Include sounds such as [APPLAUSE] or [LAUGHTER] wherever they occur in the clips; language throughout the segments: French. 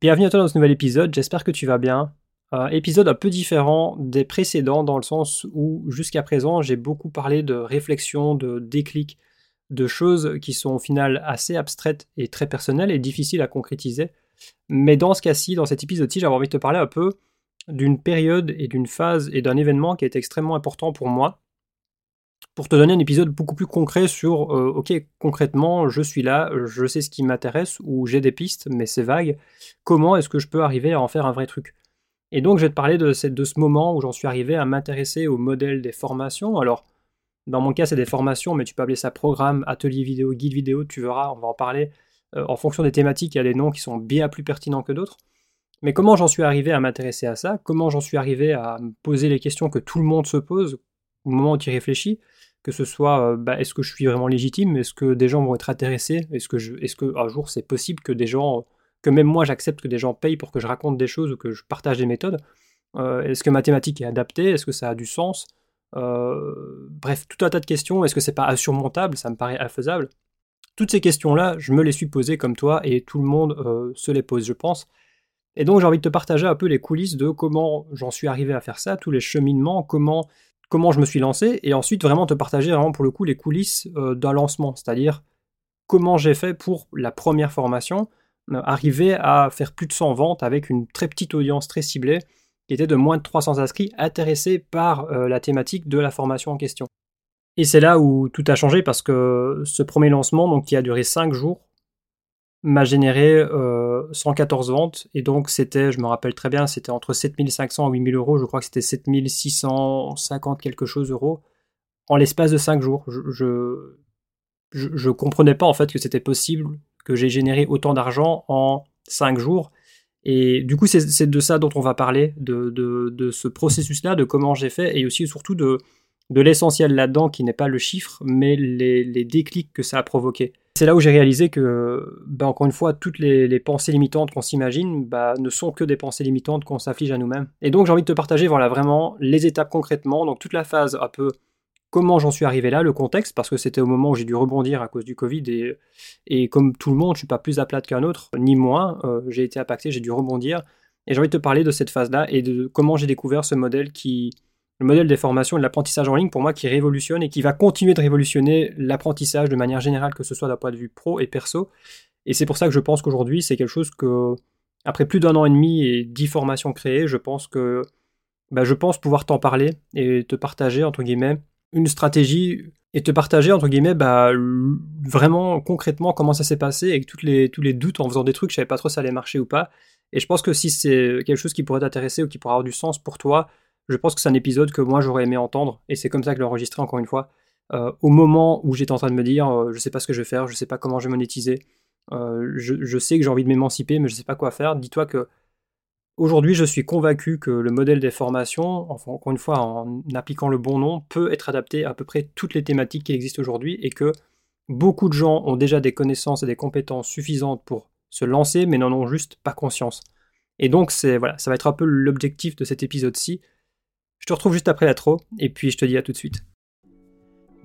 Bienvenue à toi dans ce nouvel épisode, j'espère que tu vas bien. Un épisode un peu différent des précédents dans le sens où jusqu'à présent j'ai beaucoup parlé de réflexion, de déclic, de choses qui sont au final assez abstraites et très personnelles et difficiles à concrétiser. Mais dans ce cas-ci, dans cet épisode-ci, j'avais envie de te parler un peu d'une période et d'une phase et d'un événement qui est extrêmement important pour moi. Pour te donner un épisode beaucoup plus concret sur, euh, ok, concrètement, je suis là, je sais ce qui m'intéresse, ou j'ai des pistes, mais c'est vague, comment est-ce que je peux arriver à en faire un vrai truc? Et donc, je vais te parler de, de ce moment où j'en suis arrivé à m'intéresser au modèle des formations. Alors, dans mon cas, c'est des formations, mais tu peux appeler ça programme, atelier vidéo, guide vidéo, tu verras, on va en parler. Euh, en fonction des thématiques, il y a des noms qui sont bien plus pertinents que d'autres. Mais comment j'en suis arrivé à m'intéresser à ça? Comment j'en suis arrivé à me poser les questions que tout le monde se pose au moment où tu réfléchis? Que ce soit, euh, bah, est-ce que je suis vraiment légitime? Est-ce que des gens vont être intéressés? Est-ce que, un jour c'est possible que des gens, que même moi j'accepte que des gens payent pour que je raconte des choses ou que je partage des méthodes? Euh, Est-ce que ma thématique est adaptée? Est-ce que ça a du sens? Bref, tout un tas de questions. Est-ce que c'est pas insurmontable? Ça me paraît infaisable. Toutes ces questions-là, je me les suis posées comme toi et tout le monde se les pose, je pense. Et donc j'ai envie de te partager un peu les coulisses de comment j'en suis arrivé à faire ça, tous les cheminements, comment, comment je me suis lancé, et ensuite vraiment te partager vraiment pour le coup les coulisses euh, d'un lancement, c'est-à-dire comment j'ai fait pour la première formation, euh, arriver à faire plus de 100 ventes avec une très petite audience très ciblée, qui était de moins de 300 inscrits intéressés par euh, la thématique de la formation en question. Et c'est là où tout a changé parce que ce premier lancement, donc qui a duré 5 jours, m'a généré 114 euh, ventes. Et donc, c'était, je me rappelle très bien, c'était entre 7500 et 8000 euros. Je crois que c'était 7650 quelque chose euros en l'espace de 5 jours. Je, je, comprenais pas en fait que c'était possible que j'ai généré autant d'argent en 5 jours. Et du coup, c'est de ça dont on va parler, de, de, ce processus-là, de comment j'ai fait, et aussi surtout de, de l'essentiel là-dedans, qui n'est pas le chiffre, mais les, les déclics que ça a provoqué. C'est là où j'ai réalisé que, bah, encore une fois, toutes les, pensées limitantes qu'on s'imagine bah, ne sont que des pensées limitantes qu'on s'afflige à nous-mêmes. Et donc j'ai envie de te partager voilà, vraiment les étapes concrètement, donc toute la phase un peu comment j'en suis arrivé là, le contexte, parce que c'était au moment où j'ai dû rebondir à cause du Covid, et, et comme tout le monde, je suis pas plus à plate qu'un autre, ni moins, euh, j'ai été impacté, j'ai dû rebondir, et j'ai envie de te parler de cette phase-là, et de comment j'ai découvert ce modèle qui, le modèle des formations et de l'apprentissage en ligne, pour moi, qui révolutionne et qui va continuer de révolutionner l'apprentissage de manière générale, que ce soit d'un point de vue pro et perso. Et c'est pour ça que je pense qu'aujourd'hui, c'est quelque chose que, après plus d'un an et demi et dix formations créées, je pense que, bah, je pense pouvoir t'en parler et te partager, entre guillemets, une stratégie et te partager, entre guillemets, bah, vraiment concrètement comment ça s'est passé avec toutes tous les doutes en faisant des trucs, je savais pas trop si ça allait marcher ou pas. Et je pense que si c'est quelque chose qui pourrait t'intéresser ou qui pourrait avoir du sens pour toi, je pense que c'est un épisode que moi j'aurais aimé entendre, et c'est comme ça que je l'ai enregistré encore une fois. Euh, au moment où j'étais en train de me dire, euh, je sais pas ce que je vais faire, je sais pas comment je vais monétiser, euh, je, sais que j'ai envie de m'émanciper, mais je sais pas quoi faire. Dis-toi que aujourd'hui, je suis convaincu que le modèle des formations, enfin, encore une fois, en appliquant le bon nom, peut être adapté à peu près toutes les thématiques qui existent aujourd'hui, et que beaucoup de gens ont déjà des connaissances et des compétences suffisantes pour se lancer, mais n'en ont juste pas conscience. Et donc, c'est voilà, ça va être un peu l'objectif de cet épisode-ci, je te retrouve juste après l'intro, et puis je te dis à tout de suite.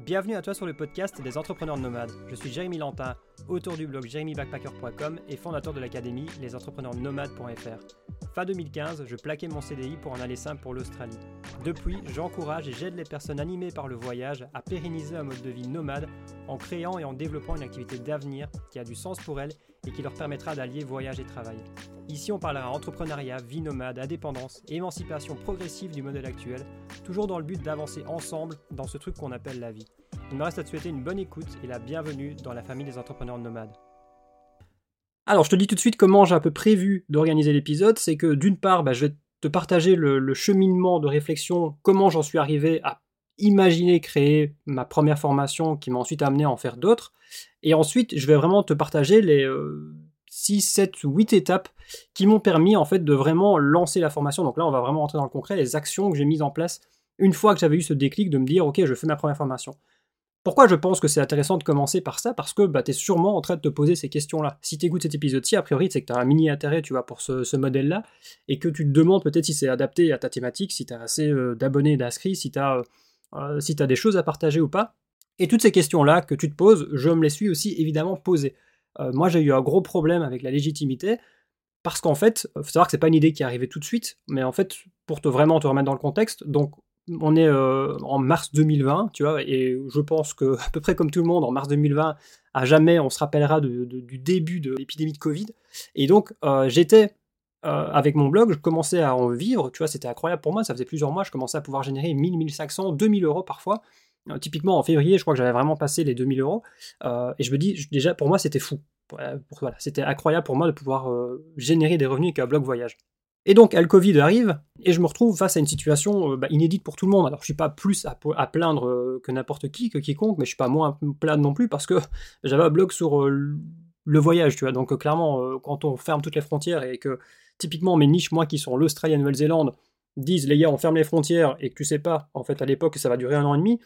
Bienvenue à toi sur le podcast des entrepreneurs nomades. Je suis Jérémy Lantin, auteur du blog jérémybackpacker.com et fondateur de l'académie lesentrepreneursnomades.fr. Fin 2015, je plaquais mon CDI pour en aller simple pour l'Australie. Depuis, j'encourage et j'aide les personnes animées par le voyage à pérenniser un mode de vie nomade en créant et en développant une activité d'avenir qui a du sens pour elles et qui leur permettra d'allier voyage et travail. Ici, on parlera entrepreneuriat, vie nomade, indépendance émancipation progressive du modèle actuel, toujours dans le but d'avancer ensemble dans ce truc qu'on appelle la vie. Il me reste à te souhaiter une bonne écoute et la bienvenue dans la famille des entrepreneurs nomades. Alors, je te dis tout de suite comment j'ai un peu prévu d'organiser l'épisode. C'est que d'une part, bah, je vais te partager le, cheminement de réflexion, comment j'en suis arrivé à imaginer créer ma première formation qui m'a ensuite amené à en faire d'autres. Et ensuite, je vais vraiment te partager les 6, 7, 8 étapes qui m'ont permis en fait de vraiment lancer la formation. Donc là, on va vraiment rentrer dans le concret, les actions que j'ai mises en place une fois que j'avais eu ce déclic de me dire, ok, je fais ma première formation. Pourquoi je pense que c'est intéressant de commencer par ça? Parce que bah, tu es sûrement en train de te poser ces questions-là. Si tu écoutes cet épisode-ci, a priori, c'est que tu as un mini intérêt tu vois, pour ce, modèle-là, et que tu te demandes peut-être si c'est adapté à ta thématique, si tu as assez euh, d'abonnés d'inscrits, si tu euh, euh, si as des choses à partager ou pas. Et toutes ces questions-là que tu te poses, je me les suis aussi évidemment posées. moi, j'ai eu un gros problème avec la légitimité, parce qu'en fait, faut savoir que c'est pas une idée qui est arrivée tout de suite, mais en fait, pour te vraiment te remettre dans le contexte, donc on est euh, en mars 2020, tu vois, et je pense que [LAUGHS] à peu près comme tout le monde, en mars 2020, à jamais on se rappellera du début de l'épidémie de Covid. Et donc euh, j'étais euh, avec mon blog, je commençais à en vivre, tu vois, c'était incroyable pour moi, ça faisait plusieurs mois, je commençais à pouvoir générer 1000, 1500, 2000 euros parfois. Typiquement en février, je crois que j'avais vraiment passé les 2000 euros, et je me dis, déjà pour moi c'était fou. C'était incroyable pour moi de pouvoir générer des revenus avec un blog voyage. Et donc, le Covid arrive, et je me retrouve face à une situation euh, bah, inédite pour tout le monde. Alors, je suis pas plus à, plaindre euh, que n'importe qui, que quiconque, mais je suis pas moins à plaindre non plus parce que [LAUGHS] j'avais un blog sur euh, le voyage, tu vois. Donc, clairement, quand on ferme toutes les frontières et que, typiquement, mes niches, moi, qui sont l'Australie et la Nouvelle-Zélande, disent, les gars, on ferme les frontières, et que tu sais pas, en fait, à l'époque, ça va durer un an et demi,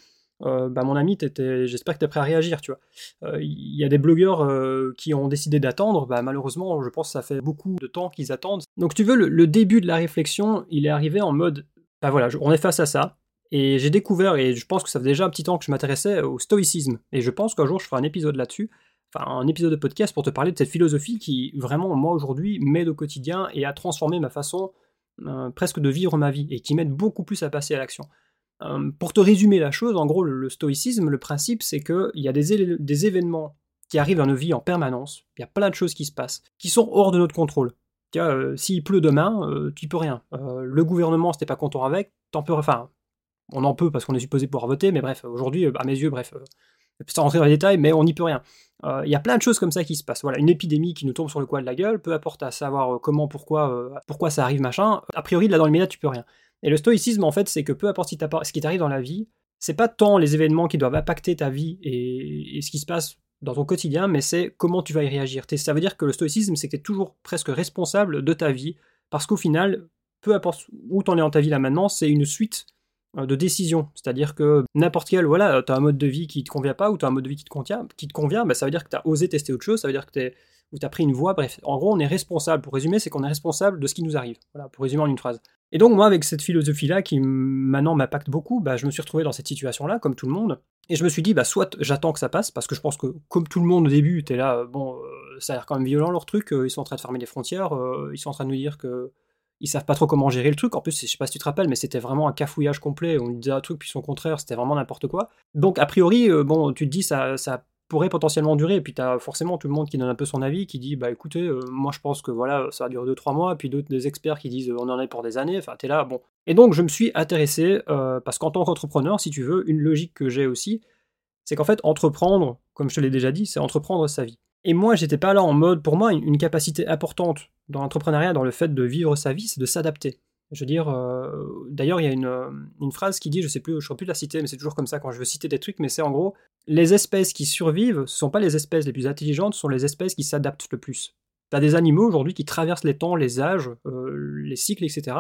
euh, bah, mon ami, j'espère que tu es prêt à réagir, tu vois. Il euh, y a des blogueurs euh, qui ont décidé d'attendre, bah, malheureusement, je pense que ça fait beaucoup de temps qu'ils attendent. Donc, tu veux, le, début de la réflexion, il est arrivé en mode, bah voilà, on est face à ça, et j'ai découvert, et je pense que ça fait déjà un petit temps que je m'intéressais au stoïcisme, et je pense qu'un jour je ferai un épisode là-dessus, enfin un épisode de podcast pour te parler de cette philosophie qui, vraiment, moi aujourd'hui, m'aide au quotidien et a transformé ma façon presque de vivre ma vie, et qui m'aide beaucoup plus à passer à l'action. Euh, pour te résumer la chose, en gros, le, stoïcisme, le principe, c'est qu'il y a des, événements qui arrivent dans nos vies en permanence, il y a plein de choses qui se passent, qui sont hors de notre contrôle. Euh, s'il pleut demain, euh, tu peux rien. le gouvernement, si pas content avec, t'en peux. Enfin, on en peut parce qu'on est supposé pouvoir voter, mais bref, aujourd'hui, à mes yeux, bref, sans rentrer dans les détails, mais on n'y peut rien. Il y a plein de choses comme ça qui se passent. Voilà, une épidémie qui nous tombe sur le coin de la gueule, peu importe à savoir comment, pourquoi, pourquoi ça arrive, machin. A priori, là dans le média, tu peux rien. Et le stoïcisme, en fait, c'est que peu importe ce qui t'arrive dans la vie, c'est pas tant les événements qui doivent impacter ta vie et, ce qui se passe dans ton quotidien, mais c'est comment tu vas y réagir. Ça veut dire que le stoïcisme, c'est que tu es toujours presque responsable de ta vie, parce qu'au final, peu importe où tu en es dans ta vie là maintenant, c'est une suite euh, de décisions. C'est-à-dire que n'importe quel, voilà, tu as un mode de vie qui te convient pas, ou tu as un mode de vie qui te convient, qui te convient bah, ça veut dire que tu as osé tester autre chose, ça veut dire que tu ou tu as pris une voie, bref. En gros, on est responsable. Pour résumer, c'est qu'on est responsable de ce qui nous arrive. Voilà, pour résumer en une phrase. Et donc moi, avec cette philosophie-là qui maintenant m'impacte beaucoup, bah, je me suis retrouvé dans cette situation-là, comme tout le monde. Et je me suis dit, bah, soit j'attends que ça passe, parce que je pense que comme tout le monde au début, t'es là, euh, bon, euh, ça a l'air quand même violent leur truc, euh, ils sont en train de fermer les frontières, ils sont en train de nous dire que ils savent pas trop comment gérer le truc. En plus, je sais pas si tu te rappelles, mais c'était vraiment un cafouillage complet. On disait un truc puis son contraire, c'était vraiment n'importe quoi. Donc a priori, bon, tu te dis ça, ça pourrait potentiellement durer. Et puis tu as forcément tout le monde qui donne un peu son avis, qui dit bah écoutez, euh, moi je pense que voilà, ça va durer 2-3 mois, puis d'autres des experts qui disent on en est pour des années, enfin t'es là, bon. Et donc je me suis intéressé, euh, parce qu'en tant qu'entrepreneur, si tu veux, une logique que j'ai aussi, c'est qu'en fait, entreprendre, comme je te l'ai déjà dit, c'est entreprendre sa vie. Et moi, j'étais pas là en mode, pour moi, une capacité importante dans l'entrepreneuriat, dans le fait de vivre sa vie, c'est de s'adapter. Je veux dire, euh, d'ailleurs, il y a euh, une, phrase qui dit, je sais plus, je ne saurais plus la citer, mais c'est toujours comme ça quand je veux citer des trucs, mais c'est en gros, les espèces qui survivent, ce sont pas les espèces les plus intelligentes, ce sont les espèces qui s'adaptent le plus. Tu as des animaux aujourd'hui qui traversent les temps, les âges, euh, les cycles, etc.,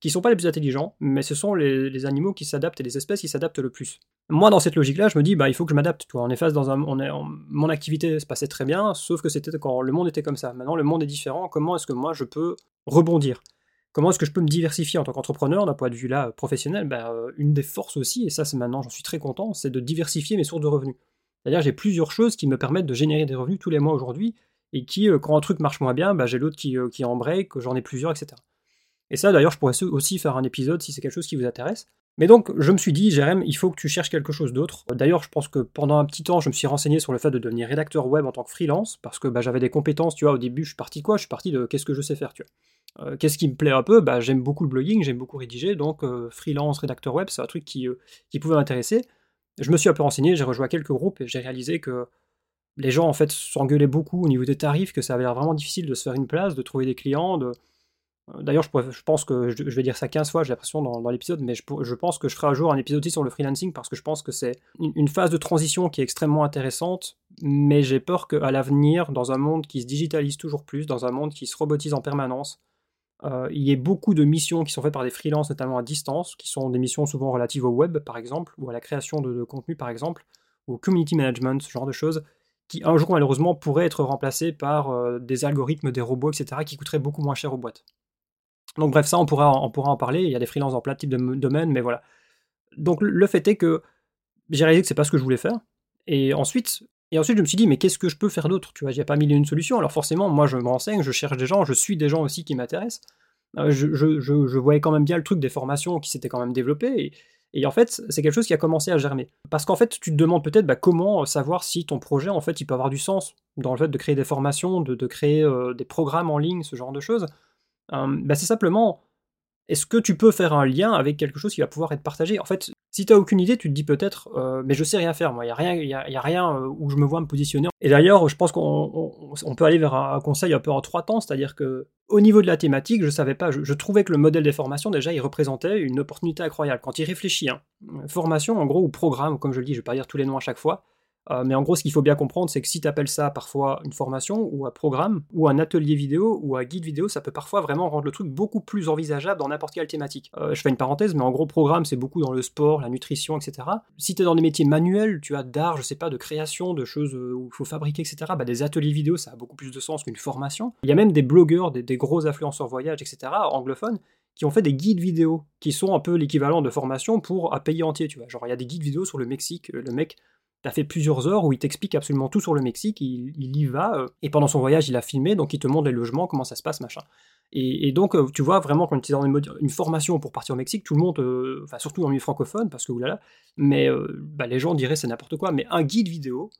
qui sont pas les plus intelligents, mais ce sont les, animaux qui s'adaptent et les espèces qui s'adaptent le plus. Moi, dans cette logique-là, je me dis, bah, il faut que je m'adapte. On est face dans un, mon activité se passait très bien, sauf que c'était quand le monde était comme ça. Maintenant, le monde est différent. Comment est-ce que moi je peux rebondir? Comment est-ce que je peux me diversifier en tant qu'entrepreneur d'un point de vue là professionnel? Ben, euh, Une des forces aussi, et ça c'est maintenant j'en suis très content, c'est de diversifier mes sources de revenus. C'est-à-dire j'ai plusieurs choses qui me permettent de générer des revenus tous les mois aujourd'hui, et qui, euh, quand un truc marche moins bien, ben, j'ai l'autre qui, euh, qui en break, j'en ai plusieurs, etc. Et ça d'ailleurs je pourrais aussi faire un épisode si c'est quelque chose qui vous intéresse. Mais donc, je me suis dit, Jérém, il faut que tu cherches quelque chose d'autre. D'ailleurs, je pense que pendant un petit temps, je me suis renseigné sur le fait de devenir rédacteur web en tant que freelance, parce que bah, j'avais des compétences, tu vois, au début, je suis parti de quoi? Je suis parti de qu'est-ce que je sais faire, tu vois? Euh, qu'est-ce qui me plaît un peu? Bah, J'aime beaucoup le blogging, j'aime beaucoup rédiger, donc euh, freelance, rédacteur web, c'est un truc qui, euh, qui pouvait m'intéresser. Je me suis un peu renseigné, j'ai rejoint quelques groupes et j'ai réalisé que les gens en fait s'engueulaient beaucoup au niveau des tarifs, que ça avait l'air vraiment difficile de se faire une place, de trouver des clients. D'ailleurs, je, pense que je, vais dire ça 15 fois, j'ai l'impression dans, l'épisode, mais je, pense que je ferai un jour un épisode aussi sur le freelancing parce que je pense que c'est une, phase de transition qui est extrêmement intéressante, mais j'ai peur qu'à l'avenir, dans un monde qui se digitalise toujours plus, dans un monde qui se robotise en permanence, euh, il y a beaucoup de missions qui sont faites par des freelances, notamment à distance, qui sont des missions souvent relatives au web, par exemple, ou à la création de, contenu, par exemple, ou au community management, ce genre de choses, qui un jour, malheureusement, pourraient être remplacées par euh, des algorithmes, des robots, etc., qui coûteraient beaucoup moins cher aux boîtes. Donc, bref, ça, on pourra, on pourra en parler. Il y a des freelances en plein type de domaines, mais voilà. Donc, le fait est que j'ai réalisé que c'est pas ce que je voulais faire. Et ensuite, Et ensuite, je me suis dit, mais qu'est-ce que je peux faire d'autre Tu vois, j'ai pas mis une solution. Alors forcément, moi, je me renseigne, je cherche des gens, je suis des gens aussi qui m'intéressent. Euh, je, voyais quand même bien le truc des formations qui s'étaient quand même développées. Et, en fait, c'est quelque chose qui a commencé à germer. Parce qu'en fait, tu te demandes peut-être bah, comment savoir si ton projet, en fait, il peut avoir du sens dans le fait de créer des formations, de, créer euh, des programmes en ligne, ce genre de choses. Euh, bah, c'est simplement, est-ce que tu peux faire un lien avec quelque chose qui va pouvoir être partagé? En fait, si tu n'as aucune idée, tu te dis peut-être, euh, mais je sais rien faire, moi, il n'y a rien, y a, rien euh, où je me vois me positionner. Et d'ailleurs, je pense qu'on peut aller vers un, conseil un peu en trois temps, c'est-à-dire que au niveau de la thématique, je savais pas, je, trouvais que le modèle des formations, déjà, il représentait une opportunité incroyable. Quand il réfléchit, hein, formation, en gros, ou programme, comme je le dis, je ne vais pas dire tous les noms à chaque fois, euh, mais en gros, ce qu'il faut bien comprendre, c'est que si tu appelles ça parfois une formation, ou un programme, ou un atelier vidéo, ou un guide vidéo, ça peut parfois vraiment rendre le truc beaucoup plus envisageable dans n'importe quelle thématique. Euh, je fais une parenthèse, mais en gros, programme, c'est beaucoup dans le sport, la nutrition, etc. Si tu es dans des métiers manuels, tu as d'art, je sais pas, de création, de choses euh, où il faut fabriquer, etc., bah, des ateliers vidéo, ça a beaucoup plus de sens qu'une formation. Il y a même des blogueurs, des, des gros influenceurs voyage, etc., anglophones, qui ont fait des guides vidéo, qui sont un peu l'équivalent de formation pour un pays entier, tu vois. Genre, il y a des guides vidéo sur le Mexique, le mec a fait plusieurs heures où il t'explique absolument tout sur le Mexique, il, y va, euh, et pendant son voyage, il a filmé, donc il te montre les logements, comment ça se passe, machin. Et, donc, euh, tu vois, vraiment, quand tu es dans une, formation pour partir au Mexique, tout le monde, euh, enfin, surtout le milieu francophone, parce que oulala, mais bah, les gens diraient c'est n'importe quoi, mais un guide vidéo,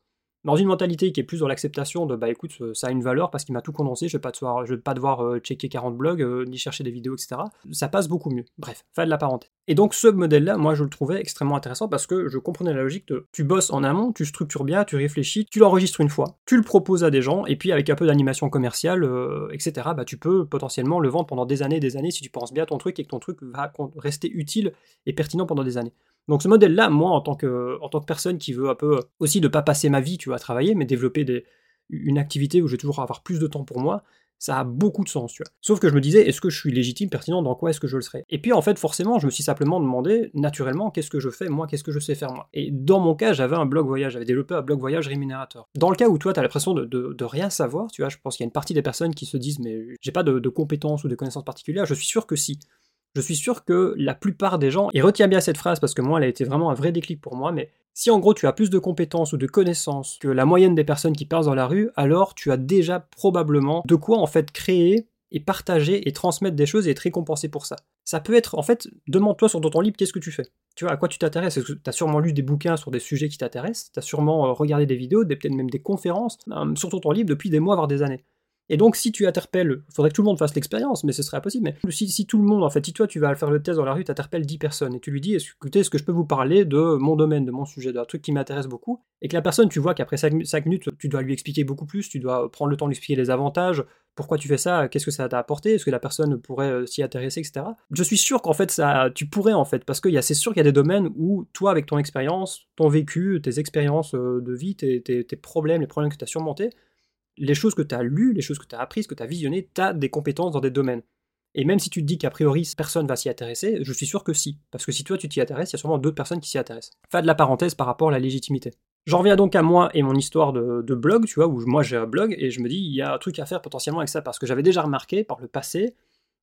dans une mentalité qui est plus dans l'acceptation de bah écoute, euh, ça a une valeur parce qu'il m'a tout condensé, je vais pas devoir, je pas devoir euh, checker 40 blogs, euh, ni chercher des vidéos, etc. Ça passe beaucoup mieux. Bref, fin de la parenthèse. Et donc ce modèle-là, moi je le trouvais extrêmement intéressant parce que je comprenais la logique de tu bosses en amont, tu structures bien, tu réfléchis, tu l'enregistres une fois, tu le proposes à des gens, et puis avec un peu d'animation commerciale, etc., bah tu peux potentiellement le vendre pendant des années, des années si tu penses bien à ton truc et que ton truc va rester utile et pertinent pendant des années. Donc ce modèle-là, moi, en tant, que, en tant que personne qui veut un peu aussi ne pas passer ma vie, à travailler, mais développer une activité où je vais toujours avoir plus de temps pour moi, ça a beaucoup de sens, tu vois. Sauf que je me disais, est-ce que je suis légitime, pertinent, dans quoi est-ce que je le serais? Et puis en fait, forcément, je me suis simplement demandé, naturellement, qu'est-ce que je fais, moi, qu'est-ce que je sais faire, moi? Et dans mon cas, j'avais un blog voyage, j'avais développé un blog voyage rémunérateur. Dans le cas où toi, tu as l'impression de, de, rien savoir, tu vois, je pense qu'il y a une partie des personnes qui se disent, mais j'ai pas de, de compétences ou de connaissances particulières, je suis sûr que si je suis sûr que la plupart des gens, et retiens bien cette phrase parce que moi elle a été vraiment un vrai déclic pour moi, mais si en gros tu as plus de compétences ou de connaissances que la moyenne des personnes qui passent dans la rue, alors tu as déjà probablement de quoi en fait créer et partager et transmettre des choses et être récompensé pour ça. Ça peut être, en fait, demande-toi sur ton temps libre, qu'est-ce que tu fais? Tu vois, à quoi tu t'intéresses? Tu as sûrement lu des bouquins sur des sujets qui t'intéressent, tu as sûrement euh, regardé des vidéos, peut-être même des conférences euh, sur ton temps libre depuis des mois, voire des années. Et donc, si tu interpelles, il faudrait que tout le monde fasse l'expérience, mais ce serait impossible. Mais si, tout le monde, en fait, si toi tu vas faire le test dans la rue, tu interpelles 10 personnes et tu lui dis, écoutez, est-ce que je peux vous parler de mon domaine, de mon sujet, d'un truc qui m'intéresse beaucoup, et que la personne, tu vois qu'après 5, minutes, tu dois lui expliquer beaucoup plus, tu dois prendre le temps de lui expliquer les avantages, pourquoi tu fais ça, qu'est-ce que ça t'a apporté, est-ce que la personne pourrait euh, s'y intéresser, etc. Je suis sûr qu'en fait, ça, tu pourrais, en fait, parce que c'est sûr qu'il y a des domaines où toi, avec ton expérience, ton vécu, tes expériences euh, de vie, tes, tes problèmes, les problèmes que tu as surmontés, les choses que tu as lues, les choses que tu as apprises, que tu as visionnées, tu as des compétences dans des domaines. Et même si tu te dis qu'a priori personne va s'y intéresser, je suis sûr que si. Parce que si toi tu t'y intéresses, il y a sûrement d'autres personnes qui s'y intéressent. Fin de la parenthèse par rapport à la légitimité. J'en reviens donc à moi et mon histoire de, blog, tu vois, où moi j'ai un blog et je me dis, il y a un truc à faire potentiellement avec ça, parce que j'avais déjà remarqué par le passé,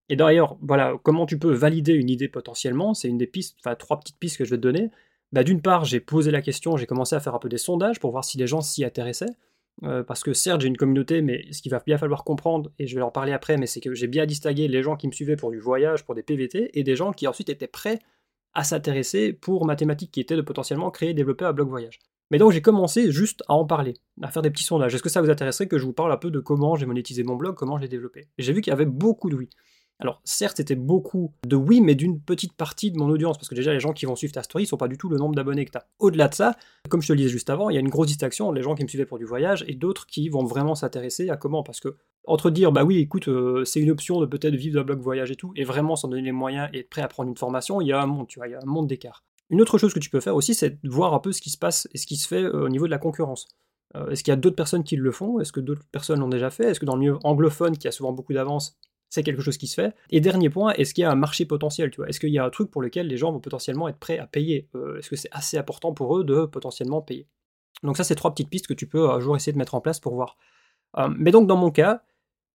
et d'ailleurs, voilà, comment tu peux valider une idée potentiellement, c'est une des pistes, enfin trois petites pistes que je vais te donner. Bah, D'une part, j'ai posé la question, j'ai commencé à faire un peu des sondages pour voir si les gens s'y intéressaient. Euh, parce que certes j'ai une communauté, mais ce qu'il va bien falloir comprendre, et je vais en parler après, c'est que j'ai bien distingué les gens qui me suivaient pour du voyage, pour des PVT, et des gens qui ensuite étaient prêts à s'intéresser pour mathématiques, qui était de potentiellement créer et développer un blog voyage. Mais donc j'ai commencé juste à en parler, à faire des petits sondages. Est-ce que ça vous intéresserait que je vous parle un peu de comment j'ai monétisé mon blog, comment je l'ai développé? J'ai vu qu'il y avait beaucoup de oui. Alors certes, c'était beaucoup de oui, mais d'une petite partie de mon audience, parce que déjà les gens qui vont suivre ta story ne sont pas du tout le nombre d'abonnés que tu as. Au-delà de ça, comme je te le disais juste avant, il y a une grosse distinction les gens qui me suivaient pour du voyage et d'autres qui vont vraiment s'intéresser à comment, parce que entre dire bah oui, écoute, euh, c'est une option de peut-être vivre d'un blog voyage et tout, et vraiment s'en donner les moyens et être prêt à prendre une formation, il y a un monde, tu vois, il y a un monde d'écart. Une autre chose que tu peux faire aussi, c'est de voir un peu ce qui se passe et ce qui se fait euh, au niveau de la concurrence. Euh, est-ce qu'il y a d'autres personnes qui le font? Est-ce que d'autres personnes l'ont déjà fait? Est-ce que dans le milieu anglophone, qui a souvent beaucoup d'avance, c'est quelque chose qui se fait. Et dernier point, est-ce qu'il y a un marché potentiel tu vois? Est-ce qu'il y a un truc pour lequel les gens vont potentiellement être prêts à payer? Euh, Est-ce que c'est assez important pour eux de potentiellement payer? Donc ça, c'est trois petites pistes que tu peux un jour essayer de mettre en place pour voir. Euh, mais donc dans mon cas,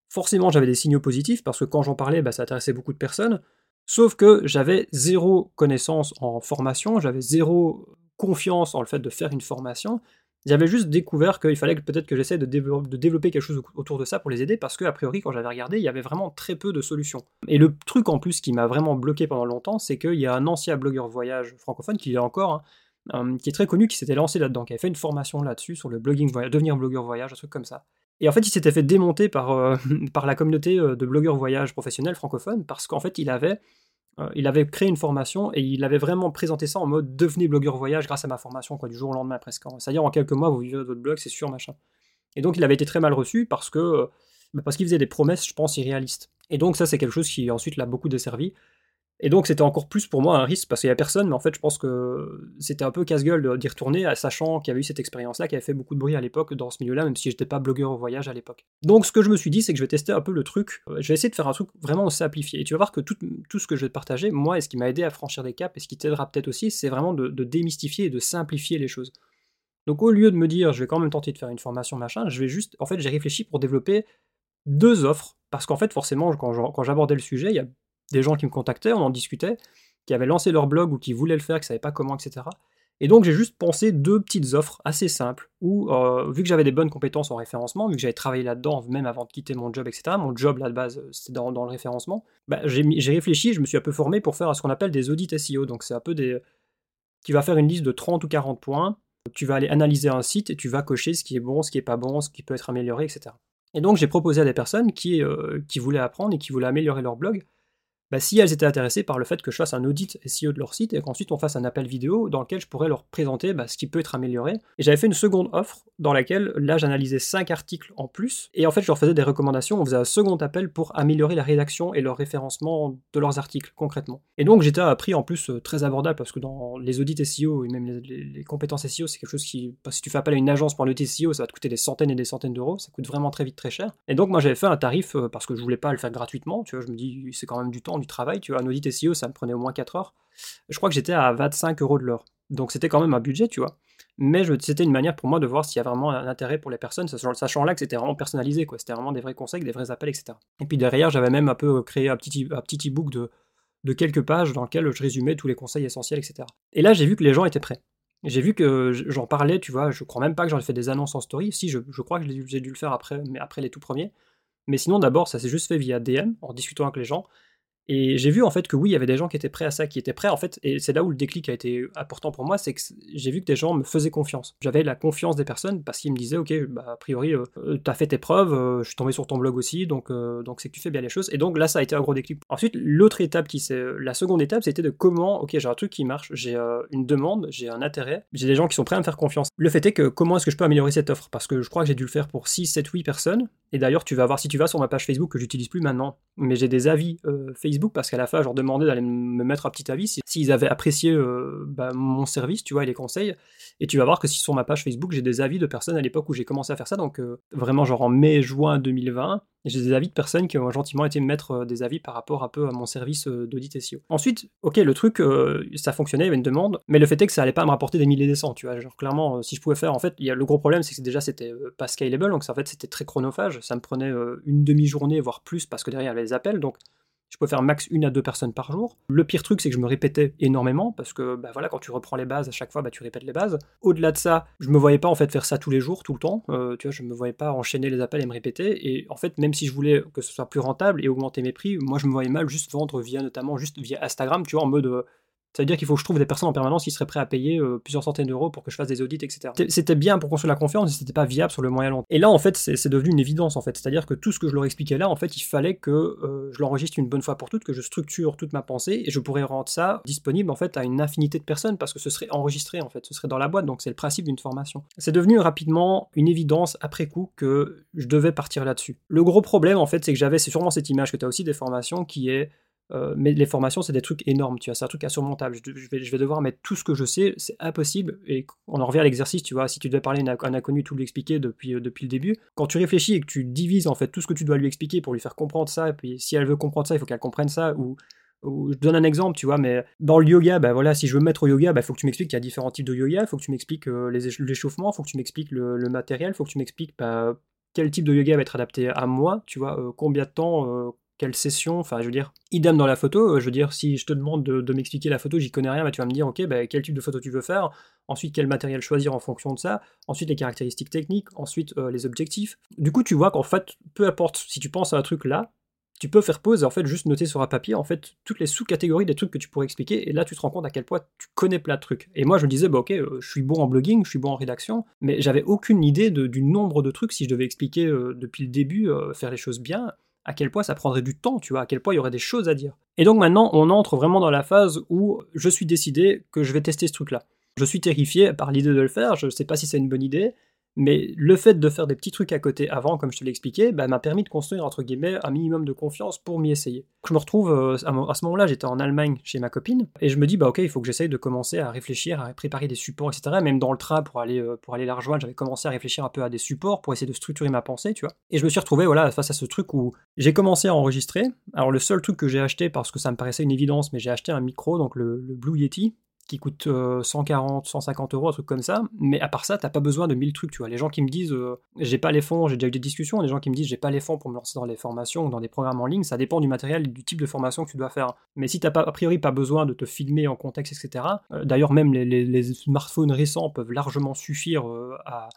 forcément j'avais des signaux positifs parce que quand j'en parlais, bah, ça intéressait beaucoup de personnes. Sauf que j'avais zéro connaissance en formation, j'avais zéro confiance en le fait de faire une formation, J'avais juste découvert qu'il fallait peut-être que j'essaie de, développer quelque chose autour de ça pour les aider, parce que, a priori, quand j'avais regardé, il y avait vraiment très peu de solutions. Et le truc en plus qui m'a vraiment bloqué pendant longtemps, c'est qu'il y a un ancien blogueur voyage francophone, qui est encore, hein, qui est très connu, qui s'était lancé là-dedans, qui avait fait une formation là-dessus, sur le blogging voyage, devenir blogueur voyage, un truc comme ça. Et en fait, il s'était fait démonter par, euh, [LAUGHS] par la communauté euh, de blogueurs voyage professionnels francophones, parce qu'en fait, il avait euh, il avait créé une formation et il avait vraiment présenté ça en mode devenez blogueur voyage grâce à ma formation, quoi, du jour au lendemain presque. C'est-à-dire en quelques mois, vous vivez votre blog, c'est sûr, machin. Et donc il avait été très mal reçu parce que bah, parce qu'il faisait des promesses, je pense, irréalistes. Et donc ça, c'est quelque chose qui ensuite l'a beaucoup desservi. Et donc c'était encore plus pour moi un risque parce qu'il n'y a personne, mais en fait je pense que c'était un peu casse-gueule d'y retourner, sachant qu'il y avait eu cette expérience-là qui avait fait beaucoup de bruit à l'époque dans ce milieu-là, même si j'étais pas blogueur au voyage à l'époque. Donc ce que je me suis dit, c'est que je vais tester un peu le truc, je vais essayer de faire un truc vraiment simplifié. Et tu vas voir que tout, ce que je vais te partager, moi, et ce qui m'a aidé à franchir des caps, et ce qui t'aidera peut-être aussi, c'est vraiment de, démystifier et de simplifier les choses. Donc au lieu de me dire, je vais quand même tenter de faire une formation machin, je vais juste, en fait, j'ai réfléchi pour développer deux offres, parce qu'en fait, forcément, quand j'abordais le sujet, il y a des gens qui me contactaient, on en discutait, qui avaient lancé leur blog ou qui voulaient le faire, qui ne savaient pas comment, etc. Et donc j'ai juste pensé deux petites offres assez simples, où euh, vu que j'avais des bonnes compétences en référencement, vu que j'avais travaillé là-dedans même avant de quitter mon job, etc., mon job là de base c'était dans, le référencement, bah, j'ai réfléchi, je me suis un peu formé pour faire ce qu'on appelle des audits SEO. Donc c'est un peu des... Tu vas faire une liste de 30 ou 40 points, tu vas aller analyser un site et tu vas cocher ce qui est bon, ce qui est pas bon, ce qui peut être amélioré, etc. Et donc j'ai proposé à des personnes qui, euh, qui voulaient apprendre et qui voulaient améliorer leur blog, bah, si elles étaient intéressées par le fait que je fasse un audit SEO de leur site et qu'ensuite on fasse un appel vidéo dans lequel je pourrais leur présenter bah, ce qui peut être amélioré. Et j'avais fait une seconde offre dans laquelle là j'analysais 5 articles en plus et en fait je leur faisais des recommandations, on faisait un second appel pour améliorer la rédaction et le référencement de leurs articles concrètement. Et donc j'étais à prix en plus euh, très abordable parce que dans les audits SEO et même les, compétences SEO c'est quelque chose qui, bah, si tu fais appel à une agence pour un audit SEO ça va te coûter des centaines et des centaines d'euros, ça coûte vraiment très vite très cher. Et donc moi j'avais fait un tarif euh, parce que je voulais pas le faire gratuitement, tu vois, je me dis c'est quand même du temps, du travail, tu vois, un audit SEO, ça me prenait au moins 4 heures. Je crois que j'étais à 25 euros de l'heure. Donc c'était quand même un budget, tu vois. Mais c'était une manière pour moi de voir s'il y a vraiment un intérêt pour les personnes, sachant là que c'était vraiment personnalisé, quoi. C'était vraiment des vrais conseils, des vrais appels, etc. Et puis derrière, j'avais même un peu créé un petit, un petit e-book de, de quelques pages dans lequel je résumais tous les conseils essentiels, etc. Et là, j'ai vu que les gens étaient prêts. J'ai vu que j'en parlais, tu vois, je crois même pas que j'en ai fait des annonces en story. Si, je, je crois que j'ai dû le faire après, mais après les tout premiers. Mais sinon, d'abord, ça s'est juste fait via DM, en discutant avec les gens. Et j'ai vu en fait que oui, il y avait des gens qui étaient prêts à ça, qui étaient prêts en fait, et c'est là où le déclic a été important pour moi, c'est que j'ai vu que des gens me faisaient confiance. J'avais la confiance des personnes parce qu'ils me disaient, ok, bah, a priori, euh, euh, t'as fait tes preuves, euh, je suis tombé sur ton blog aussi, donc donc c'est que tu fais bien les choses. Et donc là, ça a été un gros déclic. Ensuite, l'autre étape qui c'est, la seconde étape, c'était de comment, ok, j'ai un truc qui marche, j'ai une demande, j'ai un intérêt, j'ai des gens qui sont prêts à me faire confiance. Le fait est que comment est-ce que je peux améliorer cette offre? Parce que je crois que j'ai dû le faire pour 6, 7, 8 personnes. Et d'ailleurs, tu vas voir si tu vas sur ma page Facebook que j'utilise plus maintenant, mais j'ai des avis Facebook parce qu'à la fin, genre demandé d'aller me mettre un petit avis s'ils avaient apprécié euh, bah, mon service, tu vois, et les conseils. Et tu vas voir que si sur ma page Facebook, j'ai des avis de personnes à l'époque où j'ai commencé à faire ça, donc euh, vraiment genre en mai-juin 2020, j'ai des avis de personnes qui ont gentiment été me mettre euh, des avis par rapport un peu à mon service d'audit SEO. Ensuite, ok, le truc, ça fonctionnait, il y avait une demande, mais le fait est que ça allait pas me rapporter des milliers des cents, tu vois. Genre clairement, si je pouvais faire, en fait, y a, le gros problème, c'est que déjà c'était pas scalable, donc en fait c'était très chronophage, ça me prenait une demi-journée, voire plus, parce que derrière il y avait les appels, donc je peux faire max une à deux personnes par jour. Le pire truc, c'est que je me répétais énormément parce que bah voilà, quand tu reprends les bases à chaque fois, bah, tu répètes les bases. Au-delà de ça, je me voyais pas en fait faire ça tous les jours, tout le temps. Euh, tu vois, je me voyais pas enchaîner les appels et me répéter. Et en fait, même si je voulais que ce soit plus rentable et augmenter mes prix, moi je me voyais mal juste vendre via notamment juste via Instagram, tu vois, en mode euh, ça veut dire qu'il faut que je trouve des personnes en permanence qui seraient prêtes à payer euh, plusieurs centaines d'euros pour que je fasse des audits, etc. C'était bien pour construire la confiance, mais c'était pas viable sur le moyen long. Et là, en fait, c'est devenu une évidence, en fait. C'est-à-dire que tout ce que je leur expliquais là, en fait, il fallait que euh, je l'enregistre une bonne fois pour toutes, que je structure toute ma pensée, et je pourrais rendre ça disponible, en fait, à une infinité de personnes, parce que ce serait enregistré, en fait, ce serait dans la boîte, donc c'est le principe d'une formation. C'est devenu rapidement une évidence après coup que je devais partir là-dessus. Le gros problème, en fait, c'est que j'avais, c'est sûrement cette image que tu as aussi des formations qui est euh, mais les formations, c'est des trucs énormes, tu vois, c'est un truc insurmontable. Je, vais, je, vais, devoir mettre tout ce que je sais, c'est impossible. Et on en revient à l'exercice, tu vois, si tu devais parler à un inconnu, tout lui expliquer depuis, euh, depuis le début. Quand tu réfléchis et que tu divises en fait tout ce que tu dois lui expliquer pour lui faire comprendre ça, et puis si elle veut comprendre ça, il faut qu'elle comprenne ça, ou, je donne un exemple, tu vois, mais dans le yoga, bah voilà, si je veux me mettre au yoga, il bah, faut que tu m'expliques qu'il y a différents types de yoga, il faut que tu m'expliques euh, l'échauffement, il faut que tu m'expliques le, matériel, il faut que tu m'expliques bah, quel type de yoga va être adapté à moi, tu vois, combien de temps quelle session, enfin je veux dire, idem dans la photo, euh, je veux dire, si je te demande de, m'expliquer la photo, j'y connais rien, bah, tu vas me dire, ok, bah, quel type de photo tu veux faire, ensuite quel matériel choisir en fonction de ça, ensuite les caractéristiques techniques, ensuite euh, les objectifs. Du coup, tu vois qu'en fait, peu importe si tu penses à un truc là, tu peux faire pause et en fait juste noter sur un papier en fait toutes les sous-catégories des trucs que tu pourrais expliquer et là tu te rends compte à quel point tu connais plein de trucs. Et moi je me disais bah ok euh, je suis bon en blogging, je suis bon en rédaction, mais j'avais aucune idée du nombre de trucs si je devais expliquer depuis le début faire les choses bien, à quel point ça prendrait du temps, tu vois, à quel point il y aurait des choses à dire. Et donc maintenant on entre vraiment dans la phase où je suis décidé que je vais tester ce truc là. Je suis terrifié par l'idée de le faire, je ne sais pas si c'est une bonne idée, mais le fait de faire des petits trucs à côté avant, comme je te l'ai expliqué, bah, m'a permis de construire entre guillemets un minimum de confiance pour m'y essayer. Je me retrouve euh, à ce moment-là, j'étais en Allemagne chez ma copine, et je me dis bah ok, il faut que j'essaye de commencer à réfléchir, à préparer des supports, etc. Même dans le train pour aller euh, pour aller la rejoindre, j'avais commencé à réfléchir un peu à des supports pour essayer de structurer ma pensée, tu vois. Et je me suis retrouvé voilà face à ce truc où j'ai commencé à enregistrer. Alors le seul truc que j'ai acheté parce que ça me paraissait une évidence, mais j'ai acheté un micro, donc le Blue Yeti, qui coûte 140, euh, 150 euros, un truc comme ça. Mais à part ça, t'as pas besoin de 1000 trucs, tu vois. Les gens qui me disent euh, j'ai pas les fonds, j'ai déjà eu des discussions, les gens qui me disent j'ai pas les fonds pour me lancer dans les formations ou dans des programmes en ligne, ça dépend du matériel et du type de formation que tu dois faire. Mais si t'as pas, a priori pas besoin de te filmer en contexte, etc. Euh, d'ailleurs, même les, smartphones récents peuvent largement suffire à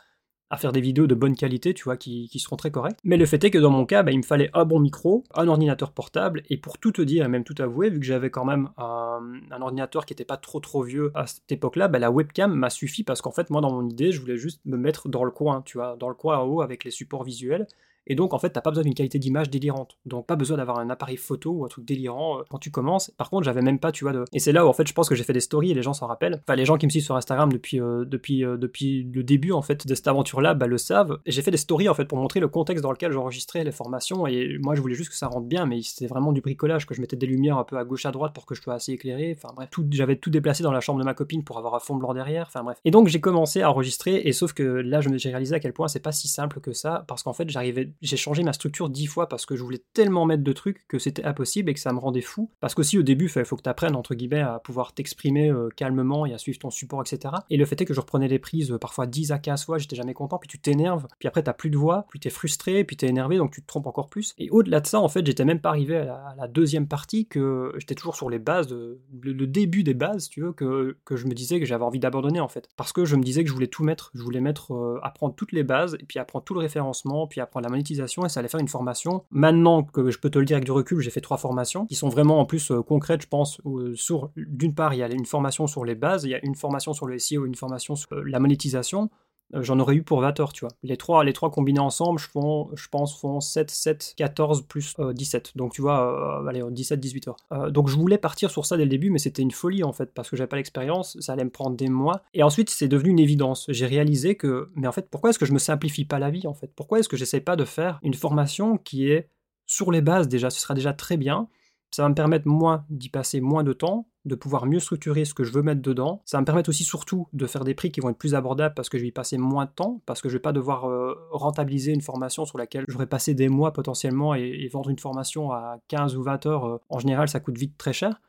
à faire des vidéos de bonne qualité, tu vois, qui, seront très correctes. Mais le fait est que dans mon cas, bah, il me fallait un bon micro, un ordinateur portable, et pour tout te dire, et même tout avouer, vu que j'avais quand même un, ordinateur qui n'était pas trop trop vieux à cette époque-là, bah, la webcam m'a suffi parce qu'en fait, moi, dans mon idée, je voulais juste me mettre dans le coin, tu vois, dans le coin en haut avec les supports visuels, et donc, en fait, t'as pas besoin d'une qualité d'image délirante. Donc, pas besoin d'avoir un appareil photo ou un truc délirant euh, quand tu commences. Par contre, j'avais même pas, tu vois, de... Et c'est là où, en fait, je pense que j'ai fait des stories et les gens s'en rappellent. Enfin, les gens qui me suivent sur Instagram depuis, euh, depuis, euh, depuis le début, en fait, de cette aventure-là, bah, le savent. J'ai fait des stories, en fait, pour montrer le contexte dans lequel j'enregistrais les formations. Et moi, je voulais juste que ça rentre bien, mais c'était vraiment du bricolage, que je mettais des lumières un peu à gauche, à droite pour que je sois assez éclairé. Enfin, bref, j'avais tout déplacé dans la chambre de ma copine pour avoir un fond blanc derrière. Enfin, bref. Et donc, j'ai commencé à enregistrer, et sauf que là, j'ai réalisé à quel point c'est pas si simple que ça, parce qu'en fait, j'arrivais, j'ai changé ma structure dix fois parce que je voulais tellement mettre de trucs que c'était impossible et que ça me rendait fou. Parce qu'aussi au début, il faut que tu apprennes entre guillemets à pouvoir t'exprimer euh, calmement et à suivre ton support, etc. Et le fait est que je reprenais des prises euh, parfois 10 à 15 fois, j'étais jamais content, puis tu t'énerves, puis après t'as plus de voix, puis t'es frustré, puis t'es énervé, donc tu te trompes encore plus. Et au-delà de ça, en fait, j'étais même pas arrivé à la, deuxième partie que j'étais toujours sur les bases, le, début des bases, tu veux, que, que je me disais que j'avais envie d'abandonner en fait. Parce que je me disais que je voulais tout mettre, je voulais mettre, euh, apprendre toutes les bases, et puis apprendre tout le référencement, puis apprendre la et ça allait faire une formation Maintenant que je peux te le dire avec du recul, j'ai fait trois formations qui sont vraiment en plus euh, concrètes, je pense. Euh, sur d'une part, il y a une formation sur les bases, il y a une formation sur le SEO, une formation sur euh, la monétisation. J'en aurais eu pour 20 heures, tu vois. Les trois, les trois combinés ensemble, je, font, je pense, font 7, 7, 14 plus 17. Donc, tu vois, allez, 17, 18 heures. donc, je voulais partir sur ça dès le début, mais c'était une folie, en fait, parce que j'avais pas l'expérience, ça allait me prendre des mois. Et ensuite, c'est devenu une évidence. J'ai réalisé que, mais en fait, pourquoi est-ce que je me simplifie pas la vie, en fait? Pourquoi est-ce que j'essaie pas de faire une formation qui est sur les bases déjà, ce sera déjà très bien. Ça va me permettre, moi, d'y passer moins de temps, de pouvoir mieux structurer ce que je veux mettre dedans. Ça va me permettre aussi, surtout, de faire des prix qui vont être plus abordables parce que je vais y passer moins de temps, parce que je vais pas devoir euh, rentabiliser une formation sur laquelle j'aurais passé des mois potentiellement et, vendre une formation à 15 ou 20 heures. Euh, en général, ça coûte vite très cher.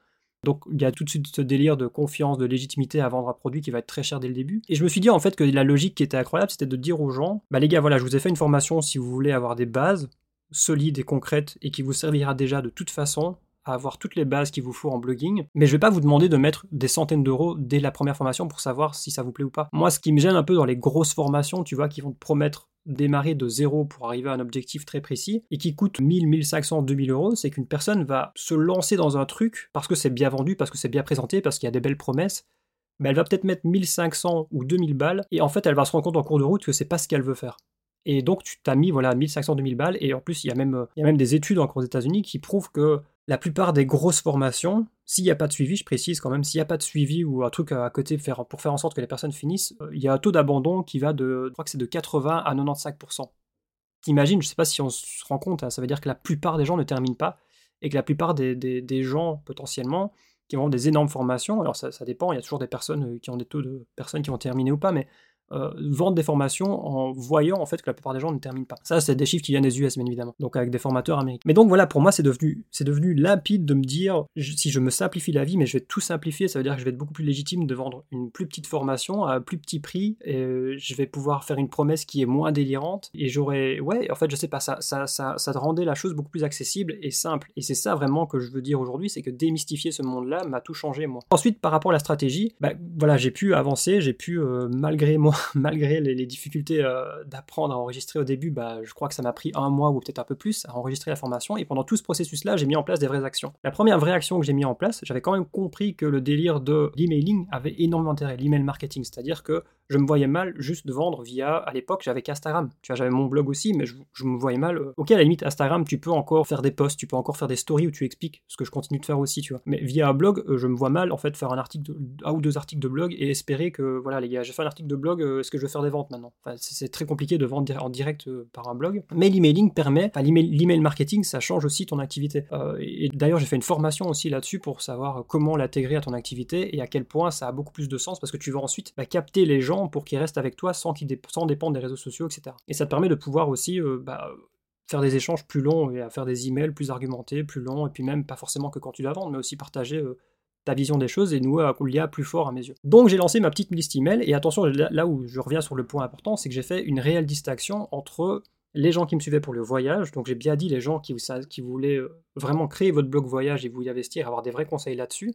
Donc il y a tout de suite ce délire de confiance, de légitimité à vendre un produit qui va être très cher dès le début. Et je me suis dit en fait que la logique qui était incroyable, c'était de dire aux gens, bah les gars, voilà, je vous ai fait une formation si vous voulez avoir des bases, solide et concrète et qui vous servira déjà de toute façon à avoir toutes les bases qu'il vous faut en blogging. Mais je vais pas vous demander de mettre des centaines d'euros dès la première formation pour savoir si ça vous plaît ou pas. Moi, ce qui me gêne un peu dans les grosses formations, tu vois, qui vont te promettre démarrer de zéro pour arriver à un objectif très précis et qui coûte 1000, 1500, 2000 euros, c'est qu'une personne va se lancer dans un truc parce que c'est bien vendu, parce que c'est bien présenté, parce qu'il y a des belles promesses. Mais elle va peut-être mettre 1500 ou 2000 balles et en fait elle va se rendre compte en cours de route que c'est pas ce qu'elle veut faire. Et donc, tu t'as mis voilà, 1500-2000 balles. Et en plus, il y, a même, il y a même des études encore aux États-Unis qui prouvent que la plupart des grosses formations, s'il n'y a pas de suivi, je précise quand même, s'il n'y a pas de suivi ou un truc à côté pour faire en sorte que les personnes finissent, euh, il y a un taux d'abandon qui va de, je crois que c'est de 80 à 95%. T'imagines, je ne sais pas si on se rend compte, hein, ça veut dire que la plupart des gens ne terminent pas et que la plupart des, gens potentiellement qui ont des énormes formations, alors ça, dépend, il y a toujours des personnes euh, qui ont des taux de personnes qui vont terminer ou pas, mais euh, vendre des formations en voyant en fait que la plupart des gens ne terminent pas. Ça, c'est des chiffres qui viennent des US, bien évidemment, donc avec des formateurs américains. Mais donc voilà, pour moi, c'est devenu, devenu limpide de me dire si je me simplifie la vie, mais je vais tout simplifier, ça veut dire que je vais être beaucoup plus légitime de vendre une plus petite formation à un plus petit prix, et euh, je vais pouvoir faire une promesse qui est moins délirante, et j'aurais, ouais, en fait, je sais pas, ça, ça, ça, ça rendait la chose beaucoup plus accessible et simple. Et c'est ça vraiment que je veux dire aujourd'hui, c'est que démystifier ce monde-là m'a tout changé moi. Ensuite, par rapport à la stratégie, bah, voilà, j'ai pu avancer, j'ai pu euh, malgré moi [LAUGHS] malgré les, difficultés euh, d'apprendre à enregistrer au début, bah, je crois que ça m'a pris un mois ou peut-être un peu plus à enregistrer la formation. Et pendant tout ce processus-là, j'ai mis en place des vraies actions. La première vraie action que j'ai mis en place, j'avais quand même compris que le délire de l'emailing avait énormément d'intérêt, l'email marketing. C'est-à-dire que je me voyais mal juste de vendre via, à l'époque, j'avais qu'Instagram. Tu vois, j'avais mon blog aussi, mais je, me voyais mal. Euh, ok, à la limite, Instagram, tu peux encore faire des posts, tu peux encore faire des stories où tu expliques ce que je continue de faire aussi, tu vois. Mais via un blog, euh, je me vois mal, en fait, faire un article, un ou deux articles de blog et espérer que, voilà, les gars, j'ai fait un article de blog, est-ce que je vais faire des ventes maintenant? C'est très compliqué de vendre en direct euh, par un blog. Mais l'emailing permet, l'email marketing, ça change aussi ton activité. et d'ailleurs, j'ai fait une formation aussi là-dessus pour savoir comment l'intégrer à ton activité et à quel point ça a beaucoup plus de sens parce que tu vas ensuite bah, capter les gens pour qu'ils restent avec toi sans, qu'ils dépendre des réseaux sociaux, etc. Et ça te permet de pouvoir aussi euh, bah, faire des échanges plus longs et à faire des emails plus argumentés, plus longs, et puis même pas forcément que quand tu la vends, mais aussi partager euh, ta vision des choses et nouer un lien plus fort à mes yeux. Donc j'ai lancé ma petite liste email, et attention, là où je reviens sur le point important, c'est que j'ai fait une réelle distinction entre les gens qui me suivaient pour le voyage, donc j'ai bien dit les gens qui, qui voulaient euh, vraiment créer votre blog voyage et vous y investir, avoir des vrais conseils là-dessus,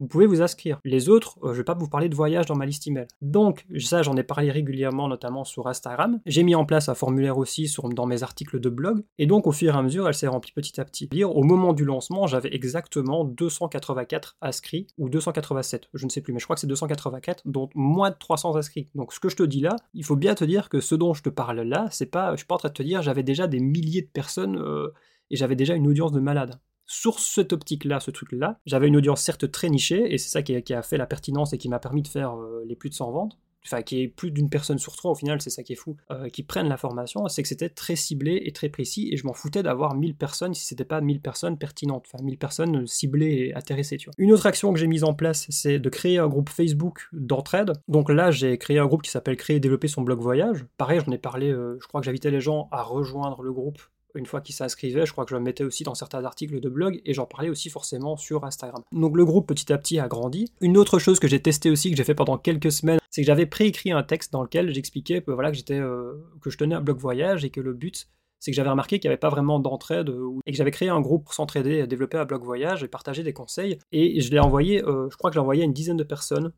vous pouvez vous inscrire. Les autres, euh, je ne vais pas vous parler de voyage dans ma liste email. Donc, ça, j'en ai parlé régulièrement, notamment sur Instagram. J'ai mis en place un formulaire aussi dans mes articles de blog. Et donc, au fur et à mesure, elle s'est remplie petit à petit. Au moment du lancement, j'avais exactement 284 inscrits, ou 287, je ne sais plus, mais je crois que c'est 284, dont moins de 300 inscrits. Donc, ce que je te dis là, il faut bien te dire que ce dont je te parle là, c'est pas, je suis pas en train de te dire, j'avais déjà des milliers de personnes euh, et j'avais déjà une audience de malade sur cette optique-là, ce truc-là, j'avais une audience certes très nichée, et c'est ça qui a, fait la pertinence et qui m'a permis de faire euh, les plus de 100 ventes, enfin qui est plus d'une personne sur trois au final, c'est ça qui est fou, euh, qui prennent la formation, c'est que c'était très ciblé et très précis, et je m'en foutais d'avoir 1000 personnes si c'était pas 1000 personnes pertinentes, enfin 1000 personnes ciblées et intéressées. Une autre action que j'ai mise en place, c'est de créer un groupe Facebook d'entraide. Donc là, j'ai créé un groupe qui s'appelle Créer et développer son blog voyage. Pareil, j'en ai parlé, euh, je crois que j'invitais les gens à rejoindre le groupe une fois qu'il s'inscrivait, je crois que je le mettais aussi dans certains articles de blog et j'en parlais aussi forcément sur Instagram. Donc le groupe petit à petit a grandi. Une autre chose que j'ai testé aussi, que j'ai fait pendant quelques semaines, c'est que j'avais préécrit un texte dans lequel j'expliquais que, voilà, que, euh, que je tenais un blog voyage et que le but c'est que j'avais remarqué qu'il n'y avait pas vraiment d'entraide et que j'avais créé un groupe pour s'entraider, développer un blog voyage et partager des conseils. Et je l'ai envoyé, euh, je crois que j'ai envoyé à une dizaine de personnes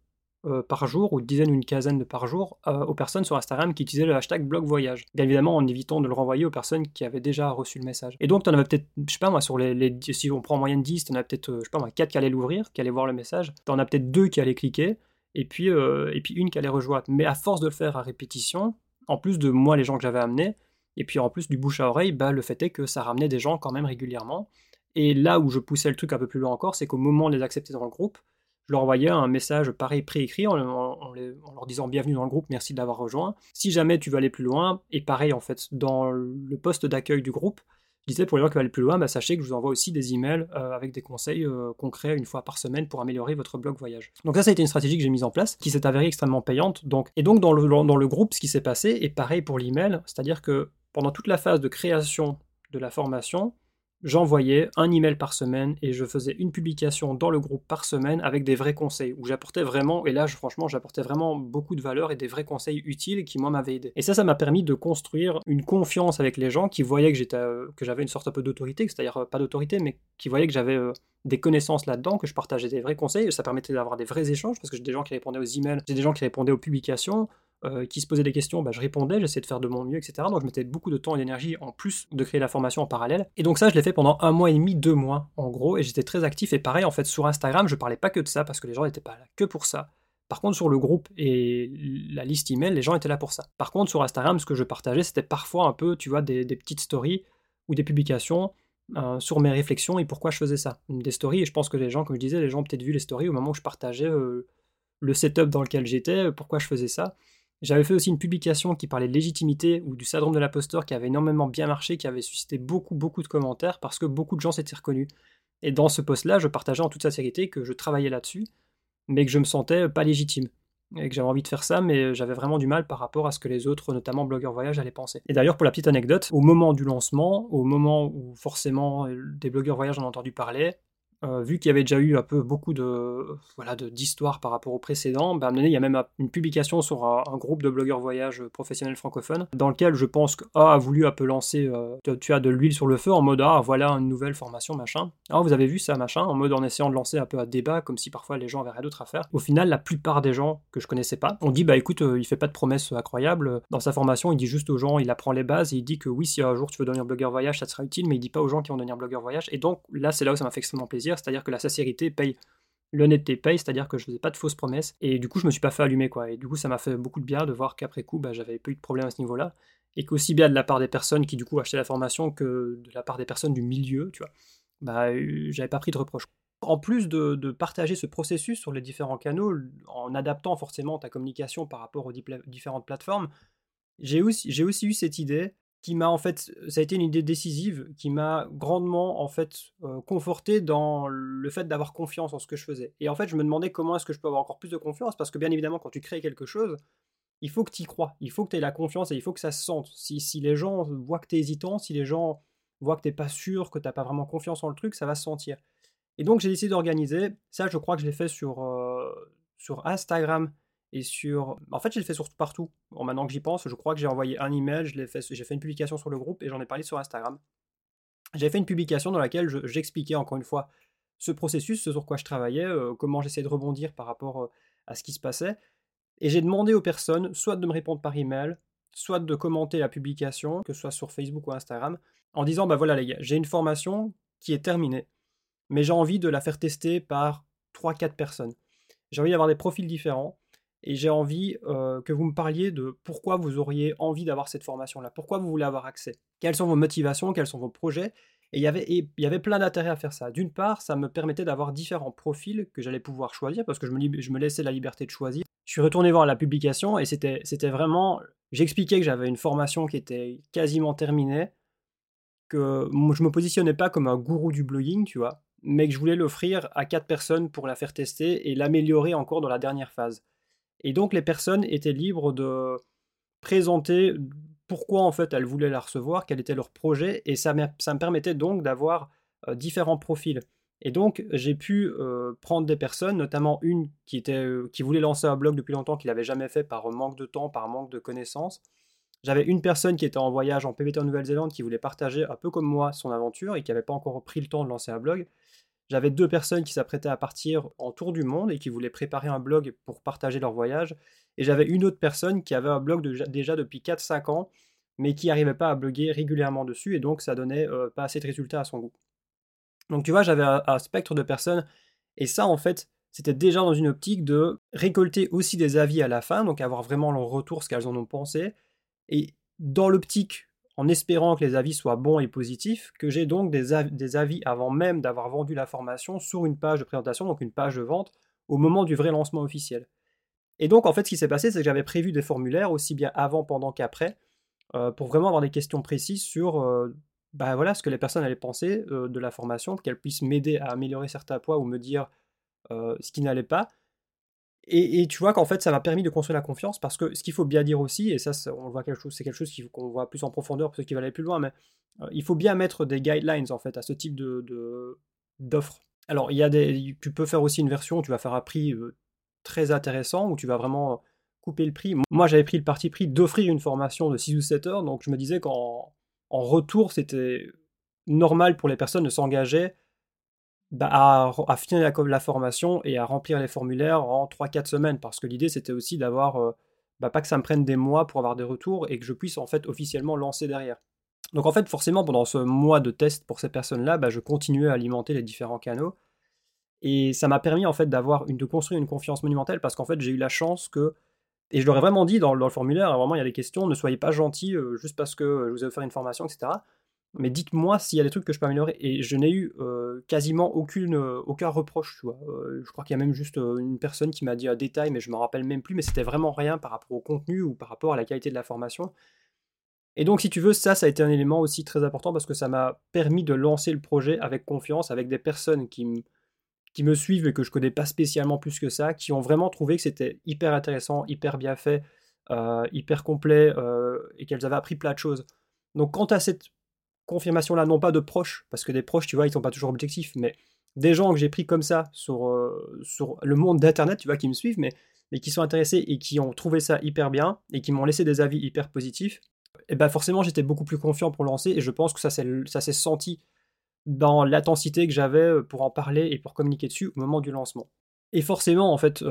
euh, par jour, ou une dizaine ou une quinzaine de par jour, euh, aux personnes sur Instagram qui utilisaient le hashtag blog voyage. Bien évidemment, en évitant de le renvoyer aux personnes qui avaient déjà reçu le message. Et donc, tu en avais peut-être, je sais pas moi, sur les, si on prend en moyenne 10, tu en as peut-être, euh, je sais pas moi, 4 qui allaient l'ouvrir, qui allaient voir le message. Tu en as peut-être 2 qui allaient cliquer, et puis, et puis une qui allait rejoindre. Mais à force de le faire à répétition, en plus de moi, les gens que j'avais amenés, et puis en plus du bouche à oreille, bah, le fait est que ça ramenait des gens quand même régulièrement. Et là où je poussais le truc un peu plus loin encore, c'est qu'au moment de les accepter dans le groupe, je leur envoyais un message pareil préécrit en, leur disant bienvenue dans le groupe, merci de l'avoir rejoint. Si jamais tu veux aller plus loin, et pareil en fait, dans le poste d'accueil du groupe, je disais pour les gens qui veulent aller plus loin, bah, sachez que je vous envoie aussi des emails euh, avec des conseils euh, concrets une fois par semaine pour améliorer votre blog voyage. Donc ça, ça a été une stratégie que j'ai mise en place, qui s'est avérée extrêmement payante. Et donc dans le, dans le groupe, ce qui s'est passé, est pareil pour l'email, c'est-à-dire que pendant toute la phase de création de la formation, j'envoyais un email par semaine et je faisais une publication dans le groupe par semaine avec des vrais conseils où j'apportais vraiment, et là franchement j'apportais vraiment beaucoup de valeur et des vrais conseils utiles qui moi m'avaient aidé. Et ça, ça m'a permis de construire une confiance avec les gens qui voyaient que j'étais, euh, que j'avais une sorte un peu d'autorité, c'est-à-dire euh, pas d'autorité, mais qui voyaient que j'avais euh, des connaissances là-dedans, que je partageais des vrais conseils, ça permettait d'avoir des vrais échanges parce que j'ai des gens qui répondaient aux emails, j'ai des gens qui répondaient aux publications, euh, qui se posaient des questions, bah, je répondais, j'essayais de faire de mon mieux, etc. Donc je mettais beaucoup de temps et d'énergie en plus de créer la formation en parallèle. Et donc ça, je l'ai fait pendant un mois et demi, deux mois en gros, et j'étais très actif. Et pareil, en fait, sur Instagram, je parlais pas que de ça parce que les gens n'étaient pas là que pour ça. Par contre, sur le groupe et la liste email, les gens étaient là pour ça. Par contre, sur Instagram, ce que je partageais, c'était parfois un peu, tu vois, des, petites stories ou des publications euh, sur mes réflexions et pourquoi je faisais ça. Des stories, et je pense que les gens, comme je disais, les gens ont peut-être vu les stories au moment où je partageais euh, le setup dans lequel j'étais, pourquoi je faisais ça. J'avais fait aussi une publication qui parlait de légitimité ou du syndrome de l'imposteur qui avait énormément bien marché, qui avait suscité beaucoup, beaucoup de commentaires parce que beaucoup de gens s'étaient reconnus. Et dans ce post-là, je partageais en toute sincérité que je travaillais là-dessus, mais que je me sentais pas légitime. et que j'avais envie de faire ça, mais j'avais vraiment du mal par rapport à ce que les autres, notamment blogueurs voyage, allaient penser. Et d'ailleurs, pour la petite anecdote, au moment du lancement, au moment où forcément des blogueurs voyage en ont entendu parler, euh, vu qu'il y avait déjà eu un peu beaucoup de voilà d'histoires par rapport au précédent, bah, il y a même une publication sur un, groupe de blogueurs voyage professionnels francophones, dans lequel je pense que a voulu un peu lancer, euh, tu, as de l'huile sur le feu en mode ah voilà une nouvelle formation machin. Ah vous avez vu ça machin, en mode en essayant de lancer un peu un débat comme si parfois les gens avaient rien d'autre à faire. Au final, la plupart des gens que je connaissais pas ont dit bah écoute euh, il fait pas de promesses incroyables dans sa formation, il dit juste aux gens, il apprend les bases et il dit que oui si un jour tu veux devenir blogueur voyage ça te sera utile, mais il dit pas aux gens qui vont devenir blogueur voyage. Et donc là c'est là où ça m'a fait extrêmement plaisir c'est-à-dire que la sincérité paye, l'honnêteté paye, c'est-à-dire que je faisais pas de fausses promesses, et du coup je me suis pas fait allumer quoi, et du coup ça m'a fait beaucoup de bien de voir qu'après coup bah, j'avais pas eu de problème à ce niveau-là, et qu'aussi bien de la part des personnes qui du coup achetaient la formation que de la part des personnes du milieu, tu vois, bah euh, j'avais pas pris de reproche. En plus de, partager ce processus sur les différents canaux, en adaptant forcément ta communication par rapport aux différentes plateformes, j'ai aussi, j'ai aussi eu cette idée qui m'a en fait, ça a été une idée décisive, qui m'a grandement en fait euh, conforté dans le fait d'avoir confiance en ce que je faisais. Et en fait, je me demandais comment est-ce que je peux avoir encore plus de confiance, parce que bien évidemment, quand tu crées quelque chose, il faut que tu y crois, il faut que tu aies la confiance et il faut que ça se sente. Si, si les gens voient que tu es hésitant, si les gens voient que tu pas sûr, que tu pas vraiment confiance en le truc, ça va se sentir. Et donc j'ai décidé d'organiser, ça je crois que je l'ai fait sur, euh, sur Instagram et sur. En fait, je l'ai fait surtout partout. maintenant que j'y pense, je crois que j'ai envoyé un email, j'ai fait, une publication sur le groupe et j'en ai parlé sur Instagram. J'ai fait une publication dans laquelle j'expliquais encore une fois ce processus, ce sur quoi je travaillais, comment j'essayais de rebondir par rapport à ce qui se passait. Et j'ai demandé aux personnes soit de me répondre par email, soit de commenter la publication, que ce soit sur Facebook ou Instagram, en disant bah voilà les gars, j'ai une formation qui est terminée, mais j'ai envie de la faire tester par 3-4 personnes. J'ai envie d'avoir des profils différents et j'ai envie euh, que vous me parliez de pourquoi vous auriez envie d'avoir cette formation-là, pourquoi vous voulez avoir accès, quelles sont vos motivations, quels sont vos projets? Et il y avait, il y avait plein d'intérêts à faire ça. D'une part, ça me permettait d'avoir différents profils que j'allais pouvoir choisir parce que je me, je me laissais la liberté de choisir. Je suis retourné voir la publication et c'était, vraiment. J'expliquais que j'avais une formation qui était quasiment terminée, que je me positionnais pas comme un gourou du blogging, tu vois, mais que je voulais l'offrir à quatre personnes pour la faire tester et l'améliorer encore dans la dernière phase. Et donc les personnes étaient libres de présenter pourquoi en fait elles voulaient la recevoir, quel était leur projet, et ça, me permettait donc d'avoir euh, différents profils. Et donc j'ai pu euh, prendre des personnes, notamment une qui, euh, qui voulait lancer un blog depuis longtemps, qu'il n'avait jamais fait par manque de temps, par manque de connaissances. J'avais une personne qui était en voyage en PVT en Nouvelle-Zélande, qui voulait partager un peu comme moi son aventure et qui n'avait pas encore pris le temps de lancer un blog. J'avais deux personnes qui s'apprêtaient à partir en tour du monde et qui voulaient préparer un blog pour partager leur voyage. Et j'avais une autre personne qui avait un blog déjà depuis 4-5 ans, mais qui n'arrivait pas à bloguer régulièrement dessus, et donc ça donnait euh, pas assez de résultats à son goût. Donc tu vois, j'avais un, spectre de personnes, et ça en fait, c'était déjà dans une optique de récolter aussi des avis à la fin, donc avoir vraiment leur retour, ce qu'elles en ont pensé, et dans l'optique en espérant que les avis soient bons et positifs, que j'ai donc des, avis, avant même d'avoir vendu la formation sur une page de présentation, donc une page de vente, au moment du vrai lancement officiel. Et donc en fait ce qui s'est passé, c'est que j'avais prévu des formulaires aussi bien avant, pendant qu'après, euh, pour vraiment avoir des questions précises sur euh, bah, voilà, ce que les personnes allaient penser euh, de la formation, qu'elles puissent m'aider à améliorer certains points ou me dire ce qui n'allait pas. Et, tu vois qu'en fait, ça m'a permis de construire la confiance parce que ce qu'il faut bien dire aussi, et ça, on voit quelque chose, c'est quelque chose qu'on voit plus en profondeur pour ceux qui aller plus loin, mais euh, il faut bien mettre des guidelines en fait à ce type de d'offres. Alors, il y a des, tu peux faire aussi une version où tu vas faire un prix euh, très intéressant où tu vas vraiment couper le prix. Moi, j'avais pris le parti pris d'offrir une formation de 6 ou 7 heures, donc je me disais qu'en en retour, c'était normal pour les personnes de s'engager bah, à, finir la, formation et à remplir les formulaires en 3-4 semaines. Parce que l'idée, c'était aussi d'avoir, euh, bah, pas que ça me prenne des mois pour avoir des retours et que je puisse en fait officiellement lancer derrière. Donc en fait, forcément, pendant ce mois de test pour ces personnes-là, bah, je continuais à alimenter les différents canaux. Et ça m'a permis en fait d'avoir de construire une confiance monumentale parce qu'en fait, j'ai eu la chance que et je leur ai vraiment dit dans, le formulaire, vraiment il y a des questions, ne soyez pas gentils euh, juste parce que je vous ai offert une formation, etc mais dites-moi s'il y a des trucs que je peux améliorer. Et je n'ai eu euh, quasiment aucune, euh, aucun reproche, tu vois. Euh, je crois qu'il y a même juste une personne qui m'a dit un détail, mais je ne me rappelle même plus, mais c'était vraiment rien par rapport au contenu ou par rapport à la qualité de la formation. Et donc, si tu veux, ça, ça a été un élément aussi très important parce que ça m'a permis de lancer le projet avec confiance, avec des personnes qui, qui me suivent et que je connais pas spécialement plus que ça, qui ont vraiment trouvé que c'était hyper intéressant, hyper bien fait, hyper complet et qu'elles avaient appris plein de choses. Donc quant à cette confirmation-là, non pas de proches, parce que des proches, tu vois, ils sont pas toujours objectifs, mais des gens que j'ai pris comme ça sur, euh, le monde d'Internet, tu vois, qui me suivent, mais, qui sont intéressés et qui ont trouvé ça hyper bien et qui m'ont laissé des avis hyper positifs, et ben forcément j'étais beaucoup plus confiant pour lancer et je pense que ça s'est senti dans l'intensité que j'avais pour en parler et pour communiquer dessus au moment du lancement. Et forcément, en fait,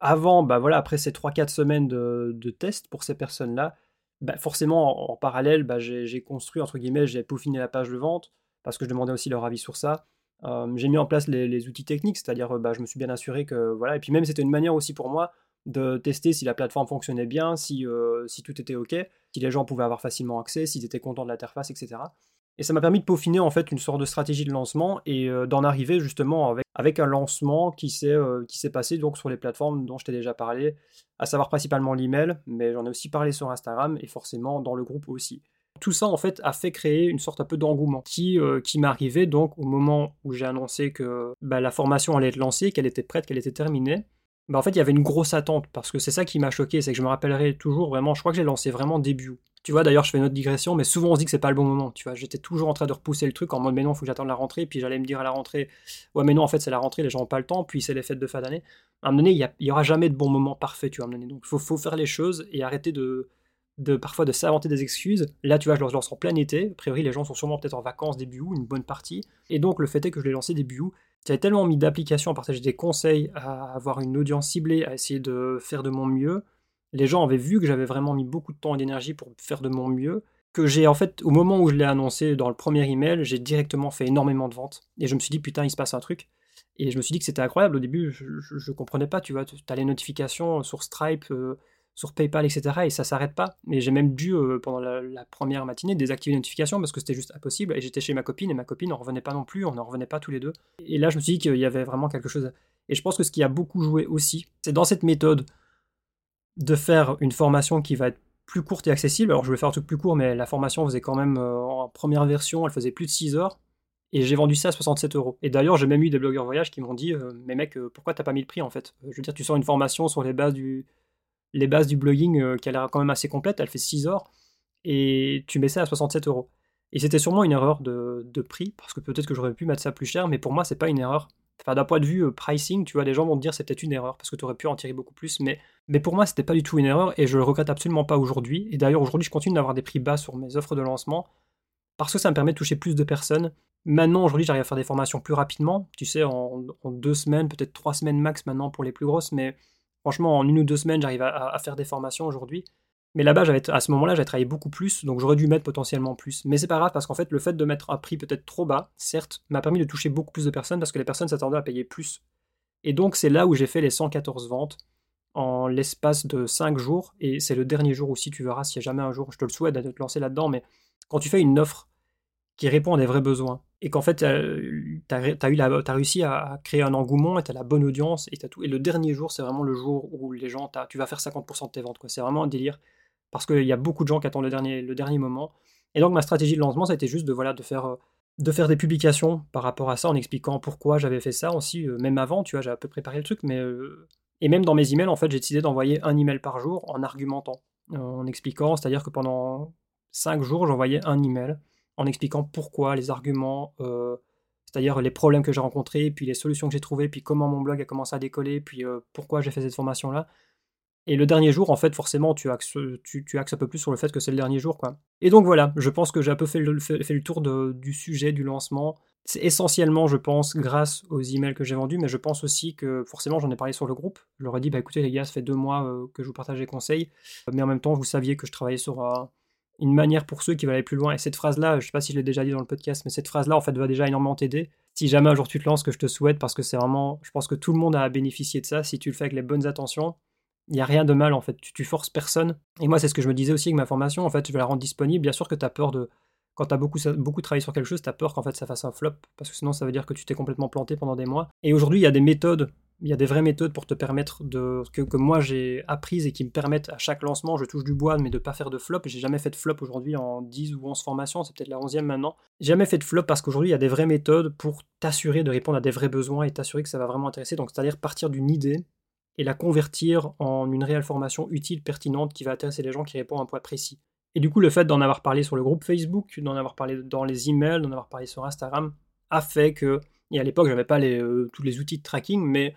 avant, bah voilà, après ces 3-4 semaines de, de tests pour ces personnes-là, bah forcément, en, parallèle, bah j'ai construit, entre guillemets, j'ai peaufiné la page de vente, parce que je demandais aussi leur avis sur ça. j'ai mis en place les, outils techniques, c'est-à-dire bah, je me suis bien assuré que, voilà, et puis même c'était une manière aussi pour moi de tester si la plateforme fonctionnait bien, si, si tout était OK, si les gens pouvaient avoir facilement accès, s'ils étaient contents de l'interface, etc. Et ça m'a permis de peaufiner en fait une sorte de stratégie de lancement et euh, d'en arriver justement avec, un lancement qui s'est euh, qui s'est passé donc sur les plateformes dont je t'ai déjà parlé, à savoir principalement l'email, mais j'en ai aussi parlé sur Instagram et forcément dans le groupe aussi. Tout ça en fait a fait créer une sorte un peu d'engouement qui, euh, m'arrivait donc au moment où j'ai annoncé que bah, la formation allait être lancée, qu'elle était prête, qu'elle était terminée. Bah, en fait il y avait une grosse attente parce que c'est ça qui m'a choqué, c'est que je me rappellerai toujours vraiment, je crois que j'ai lancé vraiment début tu vois, d'ailleurs, je fais une autre digression, mais souvent on se dit que c'est pas le bon moment. Tu vois, j'étais toujours en train de repousser le truc en mode, mais non, faut que j'attende la rentrée. Puis j'allais me dire à la rentrée, ouais, mais non, en fait, c'est la rentrée, les gens n'ont pas le temps. Puis c'est les fêtes de fin d'année. À un moment donné, il n'y aura jamais de bon moment parfait, tu vois. À Donc il faut, faire les choses et arrêter de, de parfois de s'inventer des excuses. Là, tu vois, je lance en plein été. A priori, les gens sont sûrement peut-être en vacances début août, une bonne partie. Et donc, le fait est que je l'ai lancé début août. J'avais tellement mis d'applications à partager des conseils, à avoir une audience ciblée, à essayer de faire de mon mieux. Les gens avaient vu que j'avais vraiment mis beaucoup de temps et d'énergie pour faire de mon mieux que j'ai en fait, au moment où je l'ai annoncé dans le premier email, j'ai directement fait énormément de ventes. Et je me suis dit, putain, il se passe un truc. Et je me suis dit que c'était incroyable. Au début, je, ne comprenais pas, tu vois. Tu as les notifications sur Stripe, euh, sur PayPal, etc. Et ça s'arrête pas. Mais j'ai même dû, euh, pendant la, première matinée, désactiver les notifications parce que c'était juste impossible. Et j'étais chez ma copine et ma copine n'en revenait pas non plus. On n'en revenait pas tous les deux. Et là, je me suis dit qu'il y avait vraiment quelque chose. Et je pense que ce qui a beaucoup joué aussi, c'est dans cette méthode de faire une formation qui va être plus courte et accessible. Alors je vais faire un truc plus court, mais la formation faisait quand même, euh, en première version, elle faisait plus de 6 heures. Et j'ai vendu ça à 67 euros. Et d'ailleurs, j'ai même eu des blogueurs voyage qui m'ont dit euh, Mais mec, euh, pourquoi t'as pas mis le prix en fait? Je veux dire, tu sors une formation sur les bases du, blogging qui a l'air quand même assez complète, elle fait 6 heures, et tu mets ça à 67 euros. Et c'était sûrement une erreur de, de prix, parce que peut-être que j'aurais pu mettre ça plus cher, mais pour moi, c'est pas une erreur. D'un point de vue pricing, tu vois, les gens vont te dire c'est peut-être une erreur, parce que tu aurais pu en tirer beaucoup plus, mais mais pour moi, c'était pas du tout une erreur et je le regrette absolument pas aujourd'hui. Et d'ailleurs, aujourd'hui, je continue d'avoir des prix bas sur mes offres de lancement parce que ça me permet de toucher plus de personnes. Maintenant, aujourd'hui, j'arrive à faire des formations plus rapidement. Tu sais, en, deux semaines, peut-être trois semaines max maintenant pour les plus grosses, mais franchement, en une ou deux semaines, j'arrive à, faire des formations aujourd'hui. Mais là-bas, à ce moment-là, j'avais travaillé beaucoup plus, donc j'aurais dû mettre potentiellement plus. Mais c'est pas grave parce qu'en fait, le fait de mettre un prix peut-être trop bas, certes, m'a permis de toucher beaucoup plus de personnes parce que les personnes s'attendaient à payer plus. Et donc, c'est là où j'ai fait les 114 ventes en l'espace de 5 jours, et c'est le dernier jour aussi, tu verras s'il y a jamais un jour, je te le souhaite, de te lancer là-dedans, mais quand tu fais une offre qui répond à des vrais besoins, et qu'en fait, tu as, eu as réussi à créer un engouement, et tu as la bonne audience, et, as tout, et le dernier jour, c'est vraiment le jour où les gens, tu vas faire 50% de tes ventes, c'est vraiment un délire, parce qu'il y a beaucoup de gens qui attendent le dernier, le dernier moment, et donc ma stratégie de lancement, ça a été juste de, voilà, de faire de faire des publications par rapport à ça en expliquant pourquoi j'avais fait ça aussi, euh, même avant, tu vois, j'avais un peu préparé le truc, mais euh, et même dans mes emails, en fait, j'ai décidé d'envoyer un email par jour en argumentant, en expliquant, c'est-à-dire que pendant 5 jours, j'envoyais un email en expliquant pourquoi, les arguments, euh, c'est-à-dire les problèmes que j'ai rencontrés, puis les solutions que j'ai trouvées, puis comment mon blog a commencé à décoller, puis euh, pourquoi j'ai fait cette formation-là. Et le dernier jour, en fait, forcément, tu axes, un peu plus sur le fait que c'est le dernier jour, quoi. Et donc voilà, je pense que j'ai un peu fait le, tour du sujet, du lancement. C'est essentiellement, je pense, grâce aux emails que j'ai vendus, mais je pense aussi que forcément, j'en ai parlé sur le groupe. Je leur ai dit, bah écoutez les gars, ça fait deux mois euh, que je vous partage des conseils, mais en même temps, vous saviez que je travaillais sur euh, une manière pour ceux qui veulent aller plus loin. Et cette phrase-là, je sais pas si je l'ai déjà dit dans le podcast, mais cette phrase-là, en fait, va déjà énormément t'aider. Si jamais un jour tu te lances, que je te souhaite, parce que c'est vraiment, je pense que tout le monde a bénéficié de ça, si tu le fais avec les bonnes intentions, il n'y a rien de mal en fait, tu, tu forces personne. Et moi, c'est ce que je me disais aussi avec ma formation, en fait, je vais la rendre disponible. Bien sûr que tu as peur de, quand tu as beaucoup, beaucoup travaillé sur quelque chose, tu as peur qu'en fait ça fasse un flop, parce que sinon ça veut dire que tu t'es complètement planté pendant des mois. Et aujourd'hui, il y a des méthodes il y a des vraies méthodes pour te permettre de. que, que moi j'ai apprises et qui me permettent à chaque lancement, je touche du bois, mais de pas faire de flop. J'ai jamais fait de flop aujourd'hui en 10 ou 11 formations, c'est peut-être la 11e maintenant. Jamais fait de flop parce qu'aujourd'hui il y a des vraies méthodes pour t'assurer de répondre à des vrais besoins et t'assurer que ça va vraiment intéresser. Donc c'est-à-dire partir d'une idée et la convertir en une réelle formation utile, pertinente, qui va intéresser les gens qui répondent à un point précis. Et du coup, le fait d'en avoir parlé sur le groupe Facebook, d'en avoir parlé dans les emails, d'en avoir parlé sur Instagram, a fait que, et à l'époque, j'avais pas euh, tous les outils de tracking, mais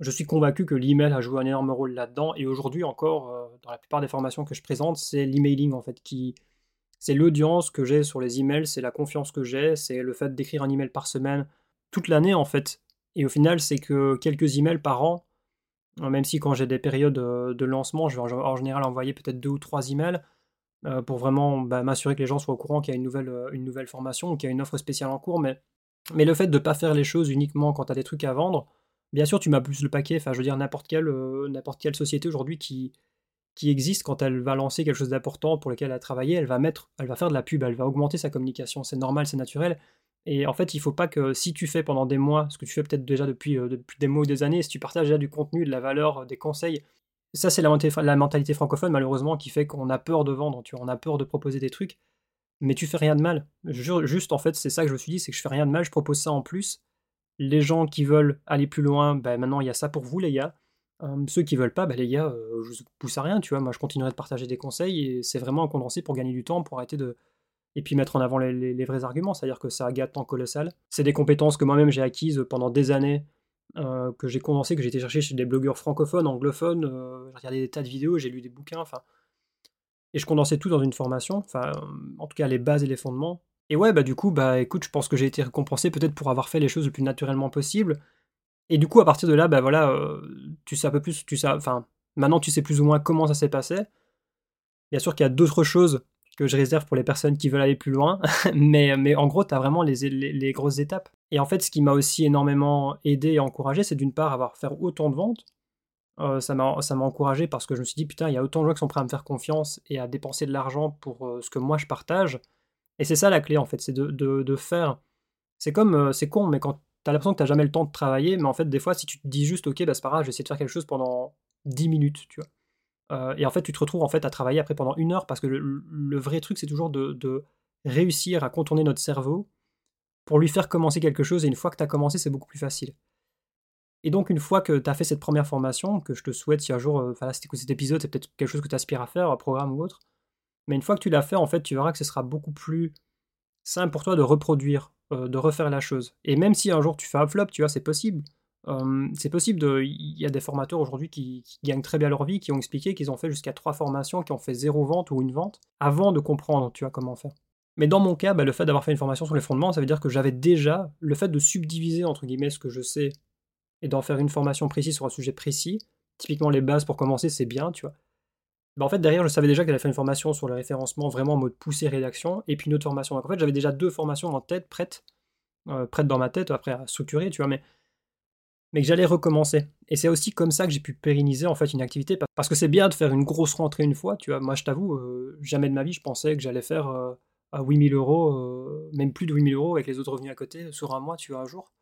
je suis convaincu que l'email a joué un énorme rôle là-dedans. Et aujourd'hui encore, euh, dans la plupart des formations que je présente, c'est l'emailing en fait qui, c'est l'audience que j'ai sur les emails, c'est la confiance que j'ai, c'est le fait d'écrire un email par semaine toute l'année en fait. Et au final, c'est que quelques emails par an, même si quand j'ai des périodes euh, de lancement, je vais en général envoyer peut-être deux ou trois emails pour vraiment bah, m'assurer que les gens soient au courant qu'il y a une nouvelle, formation ou qu'il y a une offre spéciale en cours. Mais, le fait de ne pas faire les choses uniquement quand tu as des trucs à vendre, Bien sûr, tu m'as plus le paquet. Enfin, je veux dire, n'importe quelle, euh, n'importe quelle société aujourd'hui qui, qui existe, quand elle va lancer quelque chose d'important pour lequel elle a travaillé, elle va mettre, elle va faire de la pub, elle va augmenter sa communication. C'est normal, c'est naturel. Et en fait, il faut pas que si tu fais pendant des mois, ce que tu fais peut-être déjà depuis, euh, des mois ou des années, si tu partages déjà du contenu, de la valeur, des conseils, ça c'est la, la, mentalité francophone malheureusement qui fait qu'on a peur de vendre, tu vois, on a peur de proposer des trucs, mais tu fais rien de mal. Juste en fait, c'est ça que je me suis dit, c'est que je fais rien de mal, je propose ça en plus, les gens qui veulent aller plus loin, ben maintenant il y a ça pour vous les gars. ceux qui veulent pas, ben les gars, euh, je vous pousse à rien, tu vois. Moi je continuerai de partager des conseils et c'est vraiment un condensé pour gagner du temps, pour arrêter de. Et puis mettre en avant les, vrais arguments, c'est-à-dire que ça gâte temps colossal. C'est des compétences que moi-même j'ai acquises pendant des années, euh, que j'ai condensées, que j'ai été chercher chez des blogueurs francophones, anglophones. Euh, j'ai regardé des tas de vidéos, j'ai lu des bouquins, enfin. Et je condensais tout dans une formation, enfin, en tout cas les bases et les fondements. Et ouais, bah du coup, bah écoute, je pense que j'ai été récompensé peut-être pour avoir fait les choses le plus naturellement possible. Et du coup, à partir de là, bah voilà, euh, tu sais un peu plus, tu sais, enfin, maintenant tu sais plus ou moins comment ça s'est passé. Bien sûr qu'il y a d'autres choses que je réserve pour les personnes qui veulent aller plus loin, [LAUGHS] mais, mais en gros, tu as vraiment les, les, grosses étapes. Et en fait, ce qui m'a aussi énormément aidé et encouragé, c'est d'une part avoir fait autant de ventes. Euh, ça m'a encouragé parce que je me suis dit, putain, il y a autant de gens qui sont prêts à me faire confiance et à dépenser de l'argent pour euh, ce que moi je partage. Et c'est ça la clé en fait, c'est de, de, faire. C'est comme, euh, c'est con, mais quand t'as l'impression que t'as jamais le temps de travailler, mais en fait, des fois, si tu te dis juste, ok, bah c'est pas grave, je vais essayer de faire quelque chose pendant 10 minutes, tu vois. Euh, et en fait, tu te retrouves en fait à travailler après pendant une heure parce que le, vrai truc, c'est toujours de, de, réussir à contourner notre cerveau pour lui faire commencer quelque chose. Et une fois que tu as commencé, c'est beaucoup plus facile. Et donc, une fois que tu as fait cette première formation, que je te souhaite, si un jour, euh, enfin là, c'était cet épisode, c'est peut-être quelque chose que tu aspires à faire, un programme ou autre, mais une fois que tu l'as fait, en fait, tu verras que ce sera beaucoup plus simple pour toi de reproduire, euh, de refaire la chose. Et même si un jour tu fais un flop, tu vois, c'est possible. C'est possible. Il y a des formateurs aujourd'hui qui, gagnent très bien leur vie, qui ont expliqué qu'ils ont fait jusqu'à trois formations, qui ont fait zéro vente ou une vente, avant de comprendre, tu vois, comment faire. Mais dans mon cas, bah, le fait d'avoir fait une formation sur les fondements, ça veut dire que j'avais déjà le fait de subdiviser, entre guillemets, ce que je sais et d'en faire une formation précise sur un sujet précis. Typiquement, les bases pour commencer, c'est bien, tu vois. Bah, en fait, derrière, je savais déjà qu'elle avait fait une formation sur le référencement vraiment en mode poussée rédaction, et puis une autre formation. Donc en fait, j'avais déjà deux formations en tête, prêtes, prêtes dans ma tête, après à structurer, tu vois, mais, mais que j'allais recommencer. Et c'est aussi comme ça que j'ai pu pérenniser en fait une activité, parce que c'est bien de faire une grosse rentrée une fois, tu vois. Moi, je t'avoue, euh, jamais de ma vie, je pensais que j'allais faire euh, à 8000 euros, même plus de 8000 euros avec les autres revenus à côté, sur un mois, tu vois, un jour.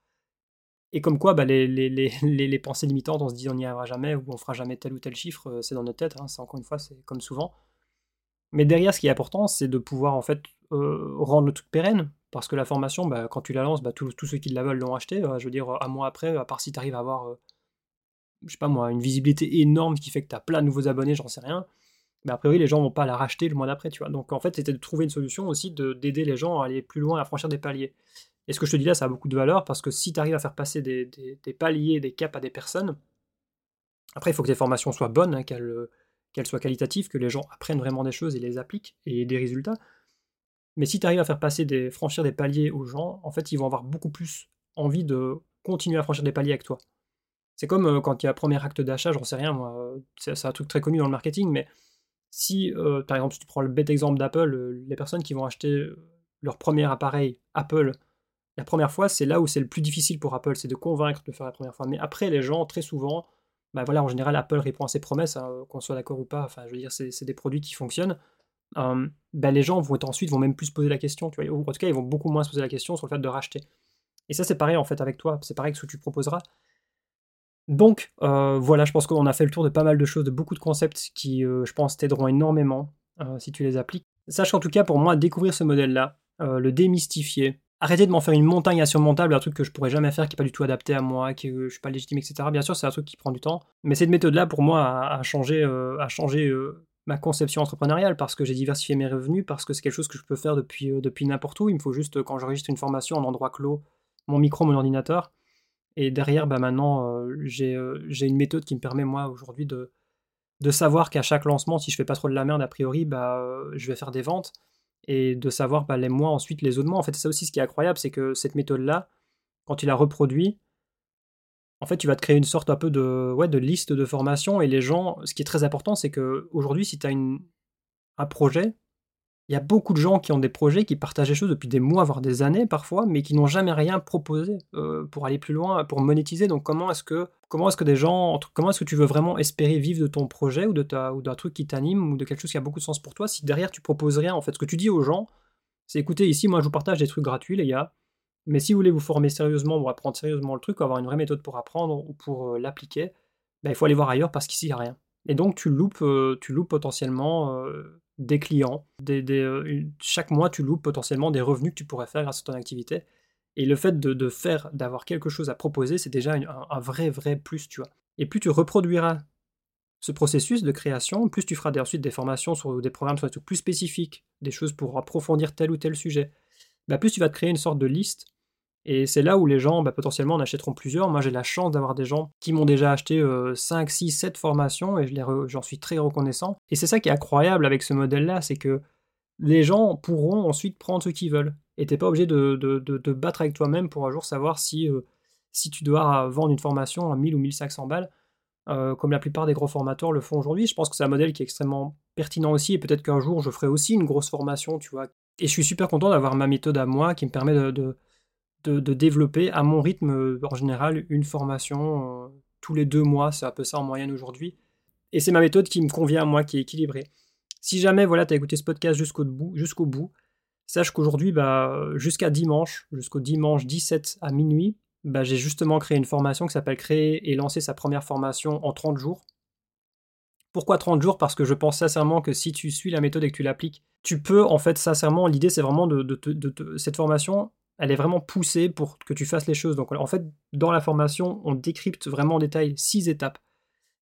Et comme quoi, bah, les, les, [LAUGHS] les, les, pensées limitantes, on se dit on n'y arrivera jamais ou on fera jamais tel ou tel chiffre, euh, c'est dans notre tête, hein, c'est encore une fois, c'est comme souvent. Mais derrière, ce qui est important, c'est de pouvoir en fait euh, rendre le truc pérenne, parce que la formation, bah, quand tu la lances, bah, tous ceux qui la veulent l'ont acheté. Euh, je veux dire, un mois après, à part si tu arrives à avoir, je sais pas moi, une visibilité énorme qui fait que tu as plein de nouveaux abonnés, j'en sais rien. Mais a priori, les gens vont pas la racheter le mois d'après, tu vois. Donc en fait, c'était de trouver une solution aussi d'aider les gens à aller plus loin, à franchir des paliers. Et ce que je te dis là, ça a beaucoup de valeur parce que si tu arrives à faire passer des, paliers, des caps à des personnes, après, il faut que tes formations soient bonnes, hein, qu'elles soient qualitatives, que les gens apprennent vraiment des choses et les appliquent et des résultats. Mais si tu arrives à faire passer des, franchir des paliers aux gens, en fait, ils vont avoir beaucoup plus envie de continuer à franchir des paliers avec toi. C'est comme euh, quand il y a premier acte d'achat, j'en sais rien, c'est un truc très connu dans le marketing, mais si, euh, par exemple, si tu prends le bête exemple d'Apple, euh, les personnes qui vont acheter leur premier appareil Apple la première fois, c'est là où c'est le plus difficile pour Apple, c'est de convaincre de faire la première fois. Mais après, les gens, très souvent, bah voilà, en général, Apple répond à ses promesses, hein, qu'on soit d'accord ou pas. Enfin, je veux dire, c'est des produits qui fonctionnent. Bah, les gens vont ensuite vont même plus se poser la question, ou en tout cas, ils vont beaucoup moins se poser la question sur le fait de racheter. Et ça, c'est pareil en fait avec toi, c'est pareil que ce que tu proposeras. Donc voilà, je pense qu'on a fait le tour de pas mal de choses, de beaucoup de concepts qui, je pense, t'aideront énormément si tu les appliques. Sache qu'en tout cas, pour moi, découvrir ce modèle-là, le démystifier, arrêter de m'en faire une montagne insurmontable, un truc que je pourrais jamais faire, qui n'est pas du tout adapté à moi, que je suis pas légitime, etc. Bien sûr, c'est un truc qui prend du temps, mais cette méthode-là, pour moi, a, changé, a changé ma conception entrepreneuriale parce que j'ai diversifié mes revenus, parce que c'est quelque chose que je peux faire depuis, depuis n'importe où. Il me faut juste, quand j'enregistre une formation en endroit clos, mon micro, mon ordinateur, et derrière, bah, maintenant, euh, euh, j'ai une méthode qui me permet, moi, aujourd'hui, de, de savoir qu'à chaque lancement, si je fais pas trop de la merde, a priori, bah, euh, je vais faire des ventes. Et de savoir bah, les mois, ensuite, les autres mois. En fait, c'est ça aussi ce qui est incroyable, c'est que cette méthode-là, quand tu la reproduis, en fait, tu vas te créer une sorte un peu de, ouais, de liste de formation. Et les gens, ce qui est très important, c'est que aujourd'hui, si tu as une, un projet, il y a beaucoup de gens qui ont des projets, qui partagent des choses depuis des mois, voire des années parfois, mais qui n'ont jamais rien proposé euh, pour aller plus loin, pour monétiser. Donc comment est-ce que comment est-ce que des gens, comment est-ce que tu veux vraiment espérer vivre de ton projet ou de ta ou d'un truc qui t'anime ou de quelque chose qui a beaucoup de sens pour toi si derrière tu proposes rien? En fait, ce que tu dis aux gens, c'est écoutez ici, moi je vous partage des trucs gratuits les gars, mais si vous voulez vous former sérieusement ou apprendre sérieusement le truc, avoir une vraie méthode pour apprendre ou pour euh, l'appliquer, ben, il faut aller voir ailleurs parce qu'ici il n'y a rien. Et donc tu loupes, euh, tu loupes potentiellement des clients. Euh, chaque mois, tu loupes potentiellement des revenus que tu pourrais faire grâce à ton activité. Et le fait de, faire, d'avoir quelque chose à proposer, c'est déjà un, vrai, vrai plus, tu vois. Et plus tu reproduiras ce processus de création, plus tu feras ensuite des formations sur des programmes sur des plus spécifiques, des choses pour approfondir tel ou tel sujet, bah plus tu vas te créer une sorte de liste et c'est là où les gens, bah, potentiellement, en achèteront plusieurs. Moi, j'ai la chance d'avoir des gens qui m'ont déjà acheté 5, 6, 7 formations et j'en suis très reconnaissant. Et c'est ça qui est incroyable avec ce modèle-là, c'est que les gens pourront ensuite prendre ce qu'ils veulent. Et t'es pas obligé de, de, battre avec toi-même pour un jour savoir si, euh, si tu dois vendre une formation à 1000 ou 1500 balles, euh, comme la plupart des gros formateurs le font aujourd'hui. Je pense que c'est un modèle qui est extrêmement pertinent aussi, et peut-être qu'un jour je ferai aussi une grosse formation, tu vois. Et je suis super content d'avoir ma méthode à moi qui me permet de, de, développer à mon rythme, euh, en général, une formation euh, tous les deux mois. C'est un peu ça en moyenne aujourd'hui. Et c'est ma méthode qui me convient à moi, qui est équilibrée. Si jamais voilà, tu as écouté ce podcast jusqu'au bout, jusqu'au bout, sache qu'aujourd'hui, bah, jusqu'à dimanche, jusqu'au dimanche 17 à minuit, bah, j'ai justement créé une formation qui s'appelle Créer et lancer sa première formation en 30 jours. Pourquoi 30 jours? Parce que je pense sincèrement que si tu suis la méthode et que tu l'appliques, tu peux, en fait, sincèrement, l'idée c'est vraiment de, de, cette formation, elle est vraiment poussée pour que tu fasses les choses. Donc en fait, dans la formation, on décrypte vraiment en détail six étapes.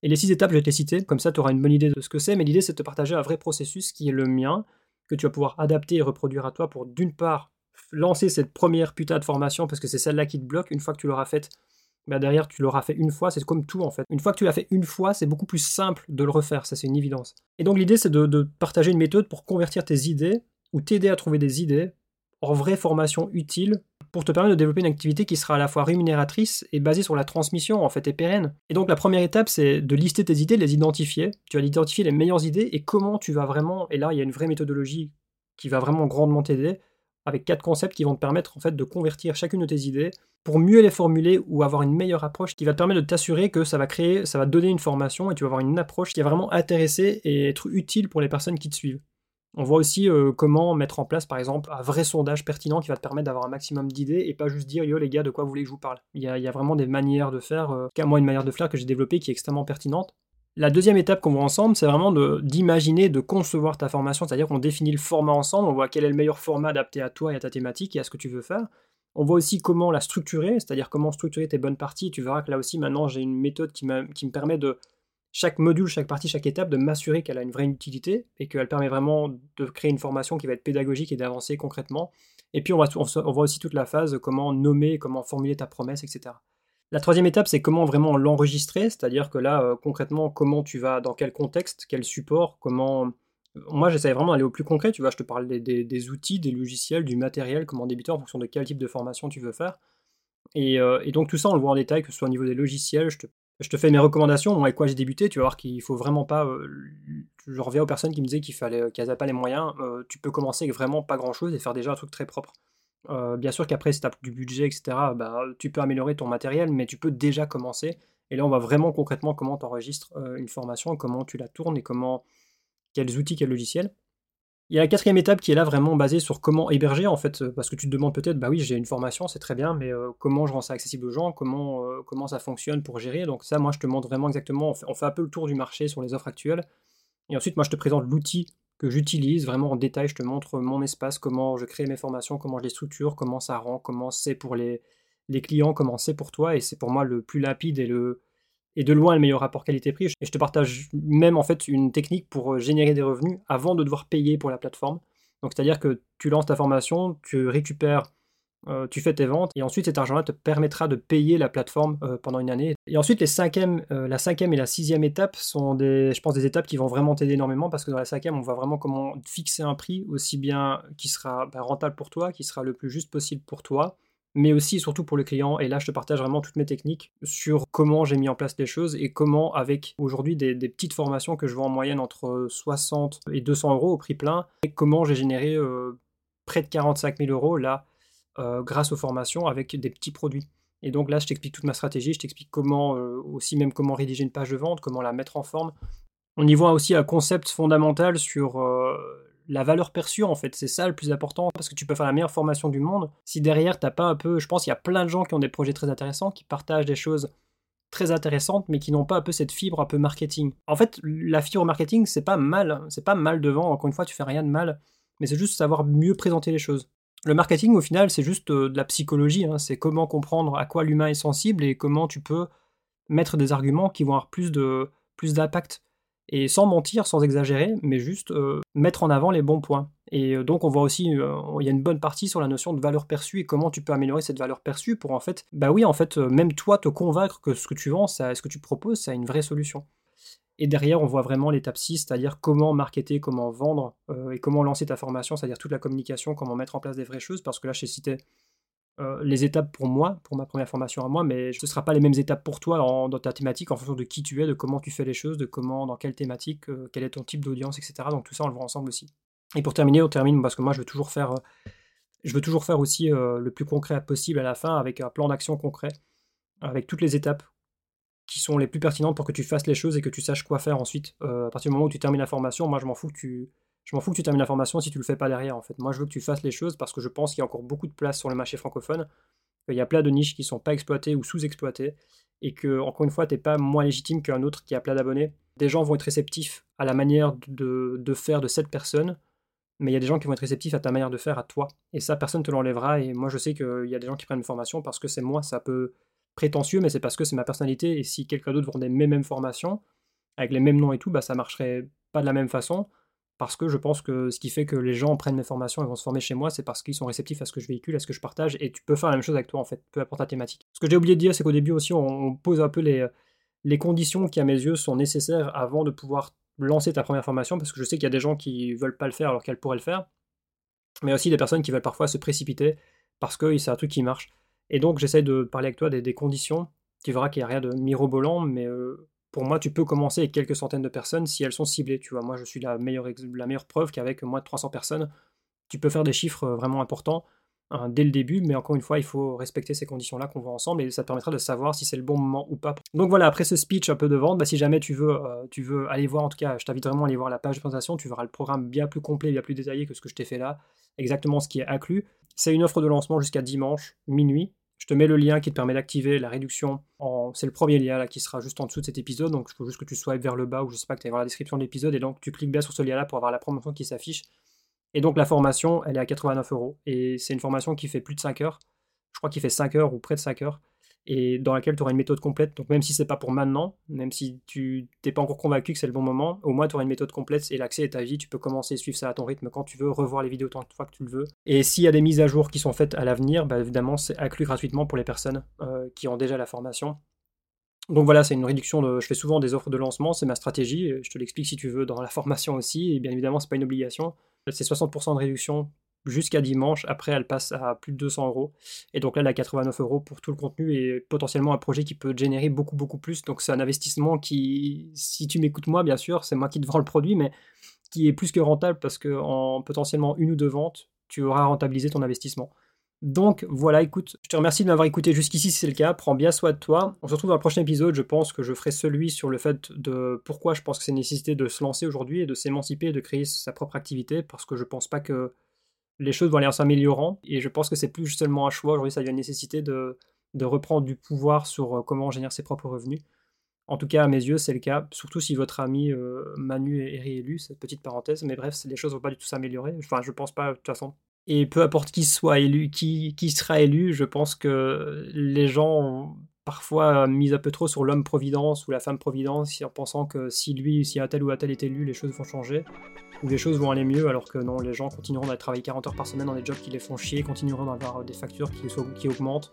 Et les six étapes, je vais te les citer, comme ça tu auras une bonne idée de ce que c'est, mais l'idée c'est de te partager un vrai processus qui est le mien, que tu vas pouvoir adapter et reproduire à toi pour d'une part lancer cette première putain de formation, parce que c'est celle-là qui te bloque, une fois que tu l'auras faite, bah derrière tu l'auras fait une fois, c'est comme tout en fait. Une fois que tu l'as fait une fois, c'est beaucoup plus simple de le refaire, ça c'est une évidence. Et donc l'idée c'est de, de partager une méthode pour convertir tes idées, ou t'aider à trouver des idées en vraie formation utile pour te permettre de développer une activité qui sera à la fois rémunératrice et basée sur la transmission en fait et pérenne. Et donc la première étape c'est de lister tes idées, les identifier. Tu vas identifier les meilleures idées et comment tu vas vraiment. Et là il y a une vraie méthodologie qui va vraiment grandement t'aider avec quatre concepts qui vont te permettre en fait de convertir chacune de tes idées pour mieux les formuler ou avoir une meilleure approche qui va te permettre de t'assurer que ça va créer, ça va donner une formation et tu vas avoir une approche qui va vraiment intéresser et être utile pour les personnes qui te suivent. On voit aussi euh, comment mettre en place, par exemple, un vrai sondage pertinent qui va te permettre d'avoir un maximum d'idées et pas juste dire yo les gars, de quoi vous voulez que je vous parle. Il y a, vraiment des manières de faire, euh, moi une manière de faire que j'ai développée qui est extrêmement pertinente. La deuxième étape qu'on voit ensemble, c'est vraiment d'imaginer, de, concevoir ta formation, c'est-à-dire qu'on définit le format ensemble, on voit quel est le meilleur format adapté à toi et à ta thématique et à ce que tu veux faire. On voit aussi comment la structurer, c'est-à-dire comment structurer tes bonnes parties. Tu verras que là aussi, maintenant, j'ai une méthode qui, qui me permet de chaque module, chaque partie, chaque étape, de m'assurer qu'elle a une vraie utilité et qu'elle permet vraiment de créer une formation qui va être pédagogique et d'avancer concrètement. Et puis on, voit aussi toute la phase, comment nommer, comment formuler ta promesse, etc. La troisième étape, c'est comment vraiment l'enregistrer, c'est-à-dire que là, euh, concrètement, comment tu vas, dans quel contexte, quel support, comment... Moi, j'essaie vraiment d'aller au plus concret, tu vois, je te parle des, outils, des logiciels, du matériel, comment débuter en fonction de quel type de formation tu veux faire. Et, euh, et, donc tout ça, on le voit en détail, que ce soit au niveau des logiciels, je te je te fais mes recommandations, moi avec quoi j'ai débuté, tu vas voir qu'il faut vraiment pas. Euh, je reviens aux personnes qui me disaient qu'il fallait qu'elles n'avaient pas les moyens. Euh, tu peux commencer avec vraiment pas grand chose et faire déjà un truc très propre. Euh, bien sûr qu'après, si tu as du budget, etc., bah, tu peux améliorer ton matériel, mais tu peux déjà commencer. Et là, on va vraiment concrètement comment tu enregistres une formation, comment tu la tournes et comment, quels outils, quels logiciels. Il y a la quatrième étape qui est là vraiment basée sur comment héberger en fait, parce que tu te demandes peut-être, bah oui j'ai une formation, c'est très bien, mais comment je rends ça accessible aux gens, comment, comment ça fonctionne pour gérer. Donc ça, moi je te montre vraiment exactement, on fait, un peu le tour du marché sur les offres actuelles. Et ensuite, moi je te présente l'outil que j'utilise vraiment en détail. Je te montre mon espace, comment je crée mes formations, comment je les structure, comment ça rend, comment c'est pour les, les clients, comment c'est pour toi. Et c'est pour moi le plus limpide et, le, et de loin le meilleur rapport qualité-prix. Et je te partage même en fait une technique pour euh, générer des revenus avant de devoir payer pour la plateforme. Donc c'est-à-dire que tu lances ta formation, tu récupères euh, tu fais tes ventes, et ensuite cet argent-là te permettra de payer la plateforme euh, pendant une année. Et ensuite, les la cinquième et la sixième étape sont des, je pense, des étapes qui vont vraiment t'aider énormément, parce que dans la cinquième, on voit vraiment comment fixer un prix aussi bien qui sera bah, rentable pour toi, qui sera le plus juste possible pour toi, mais aussi et surtout pour le client. Et là, je te partage vraiment toutes mes techniques sur comment j'ai mis en place les choses et comment, avec aujourd'hui des, petites formations que je vends en moyenne entre 60 et 200 euros au prix plein, et comment j'ai généré près de 45 000 euros là euh, grâce aux formations avec des petits produits. Et donc là, je t'explique toute ma stratégie, je t'explique comment euh, aussi même comment rédiger une page de vente, comment la mettre en forme. On y voit aussi un concept fondamental sur euh, la valeur perçue en fait. C'est ça le plus important parce que tu peux faire la meilleure formation du monde. Si derrière t'as pas un peu, je pense qu'il y a plein de gens qui ont des projets très intéressants, qui partagent des choses très intéressantes, mais qui n'ont pas un peu cette fibre un peu marketing. En fait, la fibre marketing, c'est pas mal, c'est pas mal devant. Encore une fois, tu fais rien de mal, mais c'est juste savoir mieux présenter les choses. Le marketing, au final, c'est juste euh, de la psychologie. Hein. C'est comment comprendre à quoi l'humain est sensible et comment tu peux mettre des arguments qui vont avoir plus de plus d'impact. Et sans mentir, sans exagérer, mais juste euh, mettre en avant les bons points. Et euh, donc on voit aussi, il y a une bonne partie sur la notion de valeur perçue et comment tu peux améliorer cette valeur perçue pour en fait, bah oui, en fait, même toi te convaincre que ce que tu vends, ce que tu proposes, ça a une vraie solution. Et derrière, on voit vraiment l'étape 6, c'est-à-dire comment marketer, comment vendre euh, et comment lancer ta formation, c'est-à-dire toute la communication, comment mettre en place des vraies choses, parce que là, j'ai cité euh, les étapes pour moi, pour ma première formation à moi, mais ce ne sera pas les mêmes étapes pour toi dans ta thématique, en fonction de qui tu es, de comment tu fais les choses, de comment, dans quelle thématique, euh, quel est ton type d'audience, etc. Donc tout ça, on le voit ensemble aussi. Et pour terminer, on termine parce que moi, je veux toujours faire, je veux toujours faire aussi le plus concret possible à la fin, avec un plan d'action concret, avec toutes les étapes qui sont les plus pertinentes pour que tu fasses les choses et que tu saches quoi faire ensuite. Euh, à partir du moment où tu termines la formation, moi je m'en fous que tu, je m'en fous que tu termines la formation si tu le fais pas derrière en fait. Moi je veux que tu fasses les choses parce que je pense qu'il y a encore beaucoup de place sur le marché francophone. Il y a plein de niches qui sont pas exploitées ou sous-exploitées et que encore une fois t'es pas moins légitime qu'un autre qui a plein d'abonnés. Des gens vont être réceptifs à la manière de, faire de cette personne, mais il y a des gens qui vont être réceptifs à ta manière de faire à toi. Et ça personne te l'enlèvera. Et moi je sais qu'il y a des gens qui prennent une formation parce que c'est moi, ça peut prétentieux, mais c'est parce que c'est ma personnalité. Et si quelqu'un d'autre vendait mes mêmes formations, avec les mêmes noms et tout, bah, ça marcherait pas de la même façon. Parce que je pense que ce qui fait que les gens prennent mes formations et vont se former chez moi, c'est parce qu'ils sont réceptifs à ce que je véhicule, à ce que je partage. Et tu peux faire la même chose avec toi, en fait, peu importe ta thématique. Ce que j'ai oublié de dire, c'est qu'au début aussi, on, pose un peu les, les conditions qui, à mes yeux, sont nécessaires avant de pouvoir lancer ta première formation, parce que je sais qu'il y a des gens qui veulent pas le faire alors qu'elles pourraient le faire, mais aussi des personnes qui veulent parfois se précipiter parce que c'est un truc qui marche. Et donc j'essaie de parler avec toi des, conditions. Tu verras qu'il n'y a rien de mirobolant, mais euh, pour moi, tu peux commencer avec quelques centaines de personnes si elles sont ciblées. Tu vois, moi, je suis la meilleure, preuve qu'avec moins de 300 personnes, tu peux faire des chiffres euh, vraiment importants hein, dès le début. Mais encore une fois, il faut respecter ces conditions-là qu'on voit ensemble et ça permettra de savoir si c'est le bon moment ou pas. Donc voilà, après ce speech un peu de vente, bah, si jamais tu veux, euh, tu veux aller voir, en tout cas, je t'invite vraiment à aller voir la page de présentation. Tu verras le programme bien plus complet, bien plus détaillé que ce que je t'ai fait là, exactement ce qui est inclus. C'est une offre de lancement jusqu'à dimanche, minuit. Je te mets le lien qui te permet d'activer la réduction. C'est le premier lien là qui sera juste en dessous de cet épisode. Donc il faut juste que tu swipes vers le bas ou je sais pas que tu ailles voir la description de l'épisode et donc tu cliques bien sur ce lien là pour avoir la promotion qui s'affiche. Et donc la formation, elle est à 89 euros. Et c'est une formation qui fait plus de 5 heures. Je crois qu'il fait 5 heures ou près de 5 heures et dans laquelle tu auras une méthode complète. Donc même si c'est pas pour maintenant, même si tu n'es pas encore convaincu que c'est le bon moment, au moins tu auras une méthode complète et l'accès est à vie. Tu peux commencer suivre ça à ton rythme quand tu veux, revoir les vidéos tant de fois que tu le veux. Et s'il y a des mises à jour qui sont faites à l'avenir, bah, évidemment c'est inclus gratuitement pour les personnes euh, qui ont déjà la formation. Donc voilà, c'est une réduction de. Je fais souvent des offres de lancement, c'est ma stratégie. Je te l'explique si tu veux dans la formation aussi. Et bien évidemment, c'est pas une obligation. C'est 60% de réduction jusqu'à dimanche. Après, elle passe à plus de 200 euros. Et donc là, elle a 89 euros pour tout le contenu et potentiellement un projet qui peut générer beaucoup, beaucoup plus. Donc c'est un investissement qui, si tu m'écoutes moi, bien sûr, c'est moi qui te vends le produit, mais qui est plus que rentable parce que en potentiellement une ou deux ventes, tu auras rentabilisé ton investissement. Donc voilà, écoute, je te remercie de m'avoir écouté jusqu'ici si c'est le cas. Prends bien soin de toi. On se retrouve dans le prochain épisode. Je pense que je ferai celui sur le fait de pourquoi je pense que c'est nécessité de se lancer aujourd'hui et de s'émanciper et de créer sa propre activité parce que je pense pas que les choses vont aller en s'améliorant et je pense que c'est plus seulement un choix. Aujourd'hui, ça devient une nécessité de, reprendre du pouvoir sur euh, comment générer ses propres revenus. En tout cas, à mes yeux, c'est le cas, surtout si votre ami euh, Manu est réélu, cette petite parenthèse. Mais bref, les choses vont pas du tout s'améliorer. Enfin, je pense pas, de toute façon. Et peu importe qui soit élu, qui, qui sera élu, je pense que les gens ont parfois mis un peu trop sur l'homme providence ou la femme providence en pensant que si lui, si un tel ou un tel est élu, les choses vont changer ou les choses vont aller mieux, alors que non, les gens continueront à travailler 40 heures par semaine dans des jobs qui les font chier, continueront d'avoir des factures qui, qui augmentent,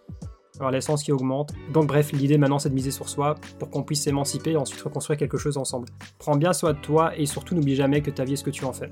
avoir l'essence qui augmente. Donc bref, l'idée maintenant c'est de miser sur soi pour qu'on puisse s'émanciper et ensuite reconstruire quelque chose ensemble. Prends bien soin de toi et surtout n'oublie jamais que ta vie est ce que tu en fais.